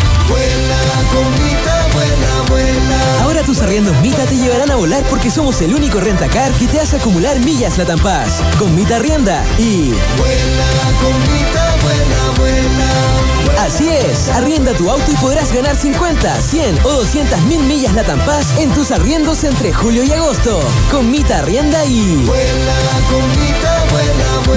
Ahora tus arriendos Mita te llevarán a volar porque somos el único rentacar que te hace acumular millas Latam Pass. Con Mita Arrienda y... Así es, arrienda tu auto y podrás ganar 50, 100 o 200 mil millas Latam Pass en tus arriendos entre julio y agosto. Con Mita Arrienda y...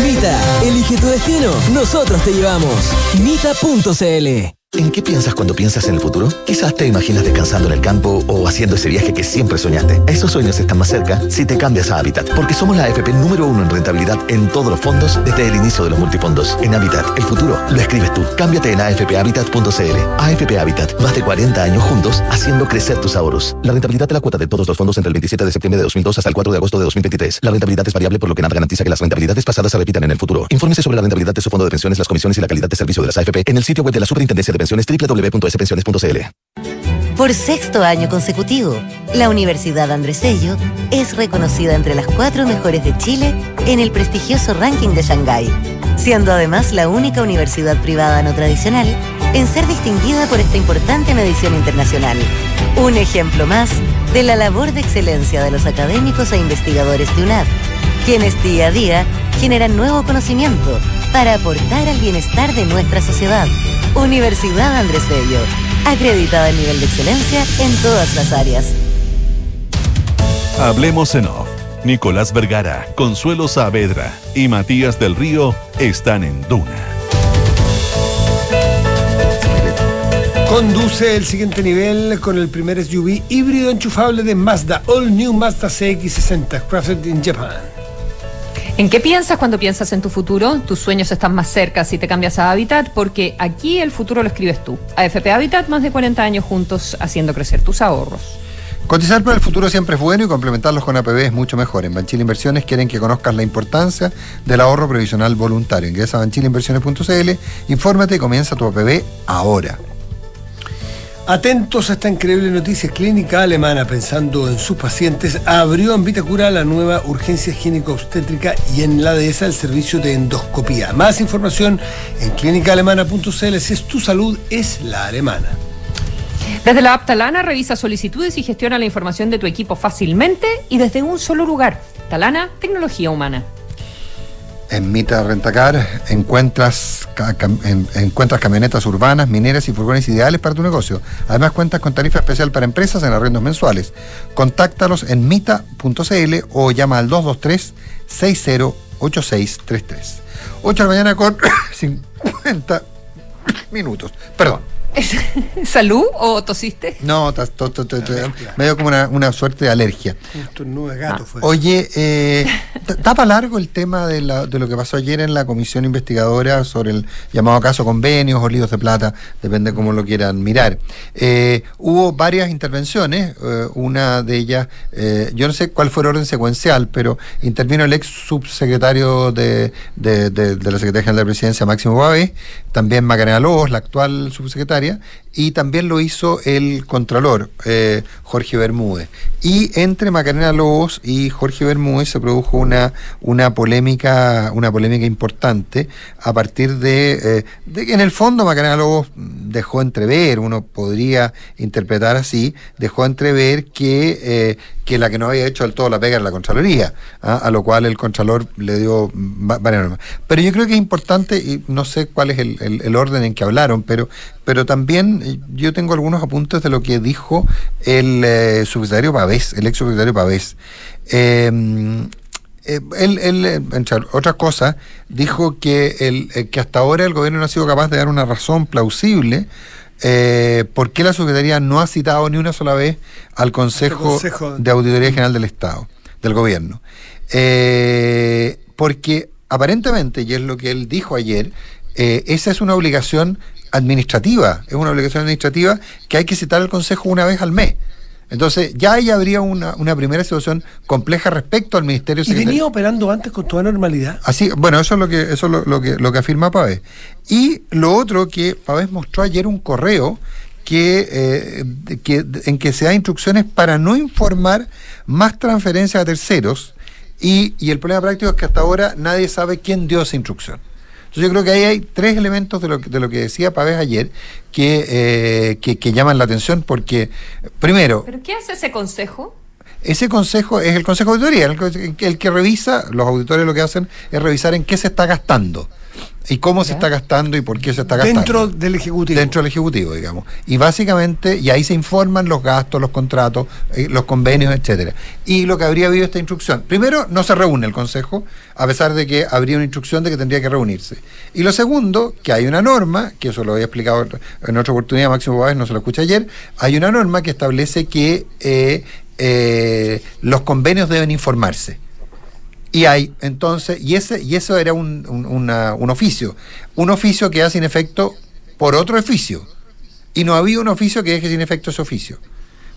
Mita, elige tu destino, nosotros te llevamos. Mita.cl ¿En qué piensas cuando piensas en el futuro? Quizás te imaginas descansando en el campo o haciendo ese viaje que siempre soñaste. Esos sueños están más cerca si te cambias a Habitat, porque somos la AFP número uno en rentabilidad en todos los fondos desde el inicio de los multifondos. En Habitat, el futuro lo escribes tú. Cámbiate en afphabitat.cl. AFP Habitat, más de 40 años juntos haciendo crecer tus ahorros. La rentabilidad de la cuota de todos los fondos entre el 27 de septiembre de 2002 hasta el 4 de agosto de 2023. La rentabilidad es variable por lo que nada garantiza que las rentabilidades pasadas se repitan en el futuro. Infórmese sobre la rentabilidad de su fondo de pensiones, las comisiones y la calidad de servicio de las AFP en el sitio web de la Superintendencia de Por sexto año consecutivo, la Universidad Andrés Bello es reconocida entre las cuatro mejores de Chile en el prestigioso ranking de Shanghái, siendo además la única universidad privada no tradicional en ser distinguida por esta importante medición internacional. Un ejemplo más de la labor de excelencia de los académicos e investigadores de UNAP, quienes día a día generan nuevo conocimiento para aportar al bienestar de nuestra sociedad. Universidad Andrés Bello, acreditada en nivel de excelencia en todas las áreas. Hablemos en off. Nicolás Vergara, Consuelo Saavedra y Matías del Río están en Duna. Conduce el siguiente nivel con el primer SUV híbrido enchufable de Mazda, All New Mazda CX60, crafted in Japan. ¿En qué piensas cuando piensas en tu futuro? Tus sueños están más cerca si te cambias a Habitat, porque aquí el futuro lo escribes tú. AFP Habitat, más de 40 años juntos haciendo crecer tus ahorros. Cotizar para el futuro siempre es bueno y complementarlos con APB es mucho mejor. En Banchile Inversiones quieren que conozcas la importancia del ahorro previsional voluntario. Ingresa a banchileinversiones.cl, infórmate y comienza tu APB ahora. Atentos a esta increíble noticia, Clínica Alemana, pensando en sus pacientes, abrió en Vitacura la nueva urgencia obstétrica y en la dehesa el servicio de endoscopía. Más información en clínicaalemana.cl. Es tu salud, es la alemana. Desde la app Talana revisa solicitudes y gestiona la información de tu equipo fácilmente y desde un solo lugar. Talana, tecnología humana. En Mita Rentacar encuentras, encuentras camionetas urbanas, mineras y furgones ideales para tu negocio. Además cuentas con tarifa especial para empresas en arrendos mensuales. Contáctalos en mita.cl o llama al 223-608633. 8 de la mañana con <coughs> 50 <coughs> minutos. Perdón. <laughs> ¿Salud o tosiste? No, to- to- to- to- me dio como una, una suerte de alergia. Un de gato fue. Oye, eh, tapa largo el tema de, la- de lo que pasó ayer en la comisión investigadora sobre el llamado caso convenios o líos de plata, depende cómo lo quieran mirar. Eh, hubo varias intervenciones, eh, una de ellas, eh, yo no sé cuál fue el orden secuencial, pero intervino el ex subsecretario de, de, de- de la Secretaría General de Presidencia, Máximo Báez, también Macarena Lobos, la actual subsecretaria, área y también lo hizo el Contralor, eh, Jorge Bermúdez. Y entre Macarena Lobos y Jorge Bermúdez se produjo una, una polémica, una polémica importante a partir de, eh, de que en el fondo Macarena Lobos dejó entrever, uno podría interpretar así, dejó entrever que, eh, que la que no había hecho del todo la pega era la Contraloría, ¿ah? a lo cual el Contralor le dio va- varias normas. Pero yo creo que es importante, y no sé cuál es el, el- el orden en que hablaron, pero, pero también yo tengo algunos apuntes de lo que dijo el eh, subsecretario Pavés, el ex subsecretario Pavés. Eh, eh, él, él, eh, entre otras cosas, dijo que, el, eh, que hasta ahora el gobierno no ha sido capaz de dar una razón plausible eh, por qué la Secretaría no ha citado ni una sola vez al Consejo, Consejo. de Auditoría General del Estado, del gobierno. Eh, porque aparentemente, y es lo que él dijo ayer, eh, esa es una obligación administrativa, es una obligación administrativa que hay que citar al Consejo una vez al mes. Entonces, ya ahí habría una, una primera situación compleja respecto al Ministerio ¿Y Secretario. venía operando antes con toda normalidad? Así, bueno, eso es lo que, eso es lo, lo que, lo que afirma Pavés. Y lo otro que Pavés mostró ayer un correo que, eh, que, en que se da instrucciones para no informar más transferencias a terceros y, y el problema práctico es que hasta ahora nadie sabe quién dio esa instrucción. Entonces yo creo que ahí hay tres elementos de lo, que- de lo que decía Pavés ayer que, eh, que, que llaman la atención porque, primero, ¿Pero qué hace ese consejo? ese consejo es el consejo de auditoría, el, el que revisa, los auditores lo que hacen es revisar en qué se está gastando y cómo se está gastando y por qué se está gastando. Dentro del Ejecutivo. Dentro del Ejecutivo, digamos. Y básicamente, y ahí se informan los gastos, los contratos, eh, los convenios, etcétera. Y lo que habría habido esta instrucción. Primero, no se reúne el Consejo, a pesar de que habría una instrucción de que tendría que reunirse. Y lo segundo, que hay una norma, que eso lo había explicado en otra oportunidad, Máximo Báez no se lo escuché ayer, hay una norma que establece que eh, eh, los convenios deben informarse. Y hay, entonces, y ese, y eso era un, un- una- un oficio. Un oficio que hace sin efecto por otro oficio. Y no había un oficio que deje sin efecto ese oficio.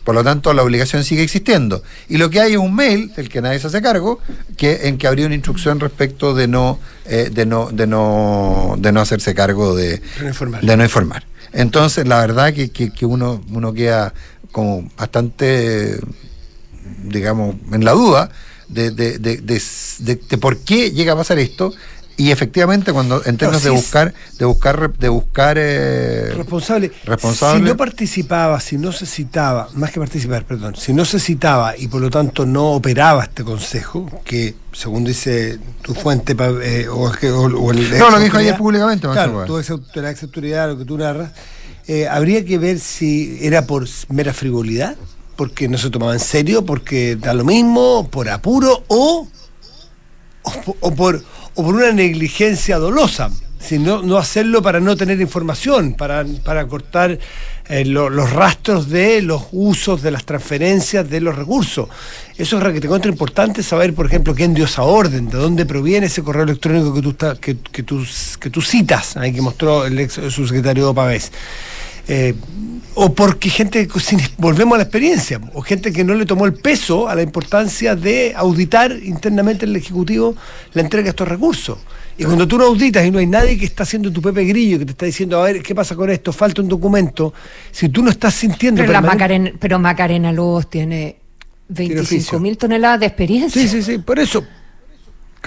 Por lo tanto, la obligación sigue existiendo. Y lo que hay es un mail del que nadie se hace cargo, que, en que habría una instrucción respecto de no, eh, de no, de no, de no hacerse cargo de, De no informar. de no informar. Entonces, la verdad que, que, que uno, uno queda como bastante digamos, en la duda de, de, de, por qué llega a pasar esto. Y efectivamente, cuando en términos de buscar, de buscar, de buscar eh, responsable. responsable. Si no participaba, si no se citaba, más que participar, perdón, si no se citaba y por lo tanto no operaba este consejo, que según dice tu fuente, eh, o, o- o el No, lo dijo ayer públicamente, Claro, la ex autoridad, lo que tú narras, eh, habría que ver si era por mera frivolidad, porque no se tomaba en serio, porque da lo mismo, por apuro o o, po- o por, o por una negligencia dolosa, si no, hacerlo para no tener información, para, para cortar eh, lo- los rastros de los usos, de las transferencias, de los recursos. Eso es que te encuentro importante saber, por ejemplo, quién dio esa orden, de dónde proviene ese correo electrónico que tú, que, que tú, que tú citas, ahí que mostró el ex subsecretario Pavés. Eh, o porque gente, volvemos a la experiencia, o gente que no le tomó el peso a la importancia de auditar internamente en el Ejecutivo la entrega de estos recursos. Y cuando tú no auditas y no hay nadie que está haciendo tu Pepe Grillo, que te está diciendo, a ver, ¿qué pasa con esto? Falta un documento. Si tú no estás sintiendo... Pero, la Macarena, pero Macarena Lobos tiene Tiene 25 oficio. mil toneladas de experiencia. Sí, sí, sí, por eso.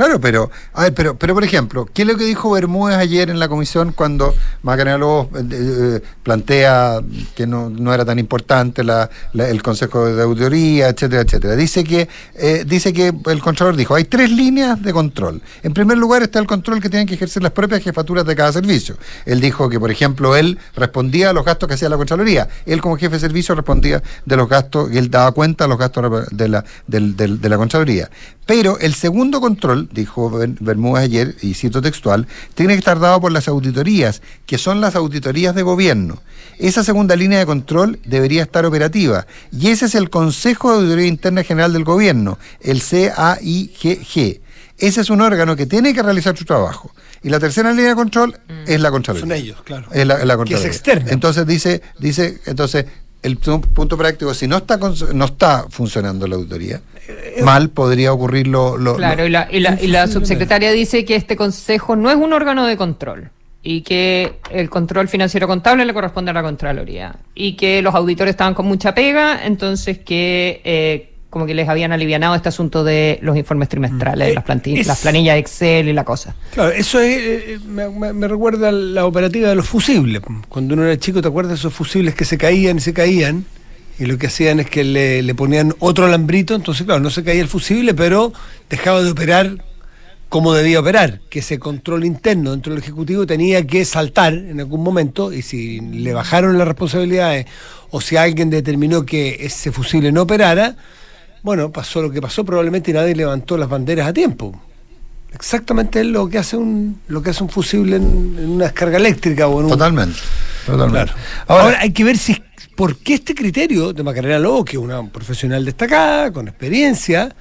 Claro, pero, a ver, pero, pero por ejemplo, ¿qué es lo que dijo Bermúdez ayer en la comisión cuando Macarena Lobos eh, eh, plantea que no, no era tan importante la, el Consejo de Auditoría, etcétera, etcétera? Dice que, eh, dice que el Contralor dijo, hay tres líneas de control. En primer lugar está el control que tienen que ejercer las propias jefaturas de cada servicio. Él dijo que, por ejemplo, él respondía a los gastos que hacía la Contraloría. Él como jefe de servicio respondía de los gastos y él daba cuenta de los gastos de la, del- de la Contraloría. Pero el segundo control, dijo Ber- Bermúdez ayer, y cito textual, tiene que estar dado por las auditorías, que son las auditorías de gobierno. Esa segunda línea de control debería estar operativa. Y ese es el Consejo de Auditoría Interna General del Gobierno, el CAIGG. Ese es un órgano que tiene que realizar su trabajo. Y la tercera línea de control es la Contraloría. Son ellos, claro. Es la, la Que es Contraloría. externa. Entonces dice, dice, entonces, el pu- punto práctico, si no está no está funcionando la auditoría, mal podría ocurrir lo, lo- Claro, lo- y la, y, la, y la subsecretaria dice que este consejo no es un órgano de control y que el control financiero contable le corresponde a la Contraloría y que los auditores estaban con mucha pega, entonces que eh, como que les habían alivianado este asunto de los informes trimestrales, de las, planti- es- las planillas de Excel y la cosa. Claro, eso es, eh, me, me- me recuerda a la operativa de los fusibles. Cuando uno era chico, ¿te acuerdas de esos fusibles que se caían y se caían? Y lo que hacían es que le, le ponían otro alambrito, entonces, claro, no se caía el fusible, pero dejaba de operar como debía operar, que ese control interno dentro del Ejecutivo tenía que saltar en algún momento, y si le bajaron las responsabilidades, o si alguien determinó que ese fusible no operara, bueno, pasó lo que pasó, probablemente nadie levantó las banderas a tiempo. Exactamente es lo que hace un lo que hace un fusible en, en una descarga eléctrica o en un Totalmente. Totalmente. Claro. Ahora, hay que ver si por qué este criterio de Macarena Lobo, que es una profesional destacada, con experiencia,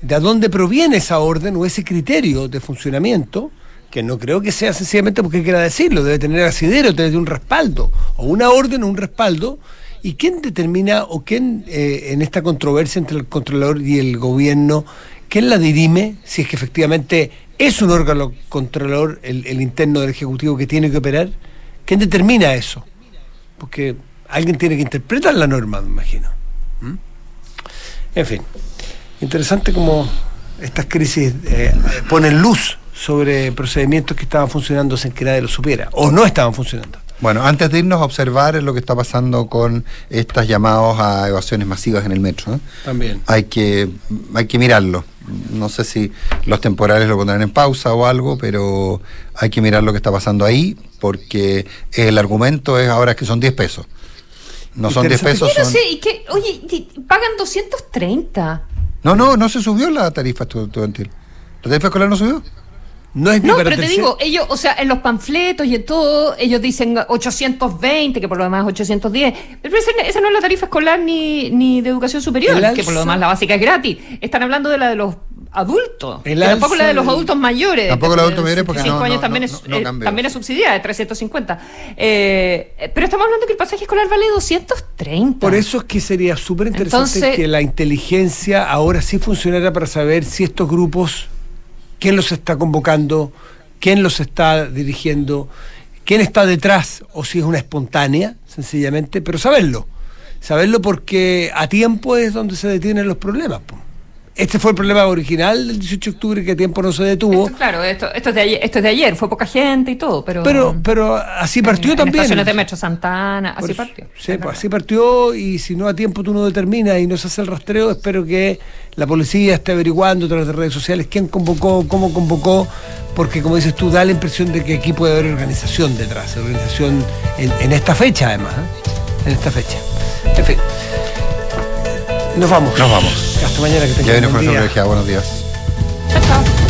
de dónde proviene esa orden o ese criterio de funcionamiento, que no creo que sea sencillamente porque quiera decirlo, debe tener asidero, debe tener un respaldo, o una orden o un respaldo. ¿Y quién determina o quién eh, en esta controversia entre el controlador y el gobierno, quién la dirime si es que efectivamente es un órgano controlador el, interno del Ejecutivo que tiene que operar? ¿Quién determina eso? Porque alguien tiene que interpretar la norma, me imagino. ¿Mm? En fin, interesante como estas crisis eh, ponen luz sobre procedimientos que estaban funcionando sin que nadie lo supiera, o no estaban funcionando. Bueno, antes de irnos a observar lo que está pasando con estas llamados a evasiones masivas en el metro. ¿eh? También. Hay que, hay que mirarlo. No sé si los temporales lo pondrán en pausa o algo, pero hay que mirar lo que está pasando ahí, porque el argumento es ahora que son 10 pesos. No son 10 pesos, Yo no son... sé, y que, oye, pagan 230. No, no, no se subió la tarifa estu- estudiantil. ¿La tarifa escolar no subió? No es No, pero te digo, ellos, o sea, en los panfletos y en todo, ellos dicen 820, que por lo demás es 810. Pero esa, esa no es la tarifa escolar ni, ni de educación superior, que por lo demás la básica es gratis. Están hablando de la de los adultos. El tampoco la de los adultos mayores. Tampoco de- los adultos mayores porque 65 no- años no- también, no- es, no eh, también es subsidiada, de 350. Eh, eh, pero estamos hablando que el pasaje escolar vale 230. Por eso es que sería súper interesante Entonces- que la inteligencia ahora sí funcionara para saber si estos grupos, quién los está convocando, quién los está dirigiendo, quién está detrás, o si es una espontánea, sencillamente, pero saberlo. Saberlo porque a tiempo es donde se detienen los problemas. Este fue el problema original del 18 de octubre, que a tiempo no se detuvo. Claro, esto, esto, es de ayer, esto es de ayer, fue poca gente y todo, pero... Pero, pero así partió en también. estaciones de Metro Santana, así eso, partió. sí, pues, así partió y si no a tiempo tú no determinas y no se hace el rastreo, espero que la policía esté averiguando a través de redes sociales quién convocó, cómo convocó, porque como dices tú, da la impresión de que aquí puede haber organización detrás, organización en, en esta fecha además, ¿eh? en esta fecha. En fin, nos vamos. Nos vamos. Hasta mañana que Ya tengan viene un buen profesor día. Colegiado, buenos días. Chao, chao.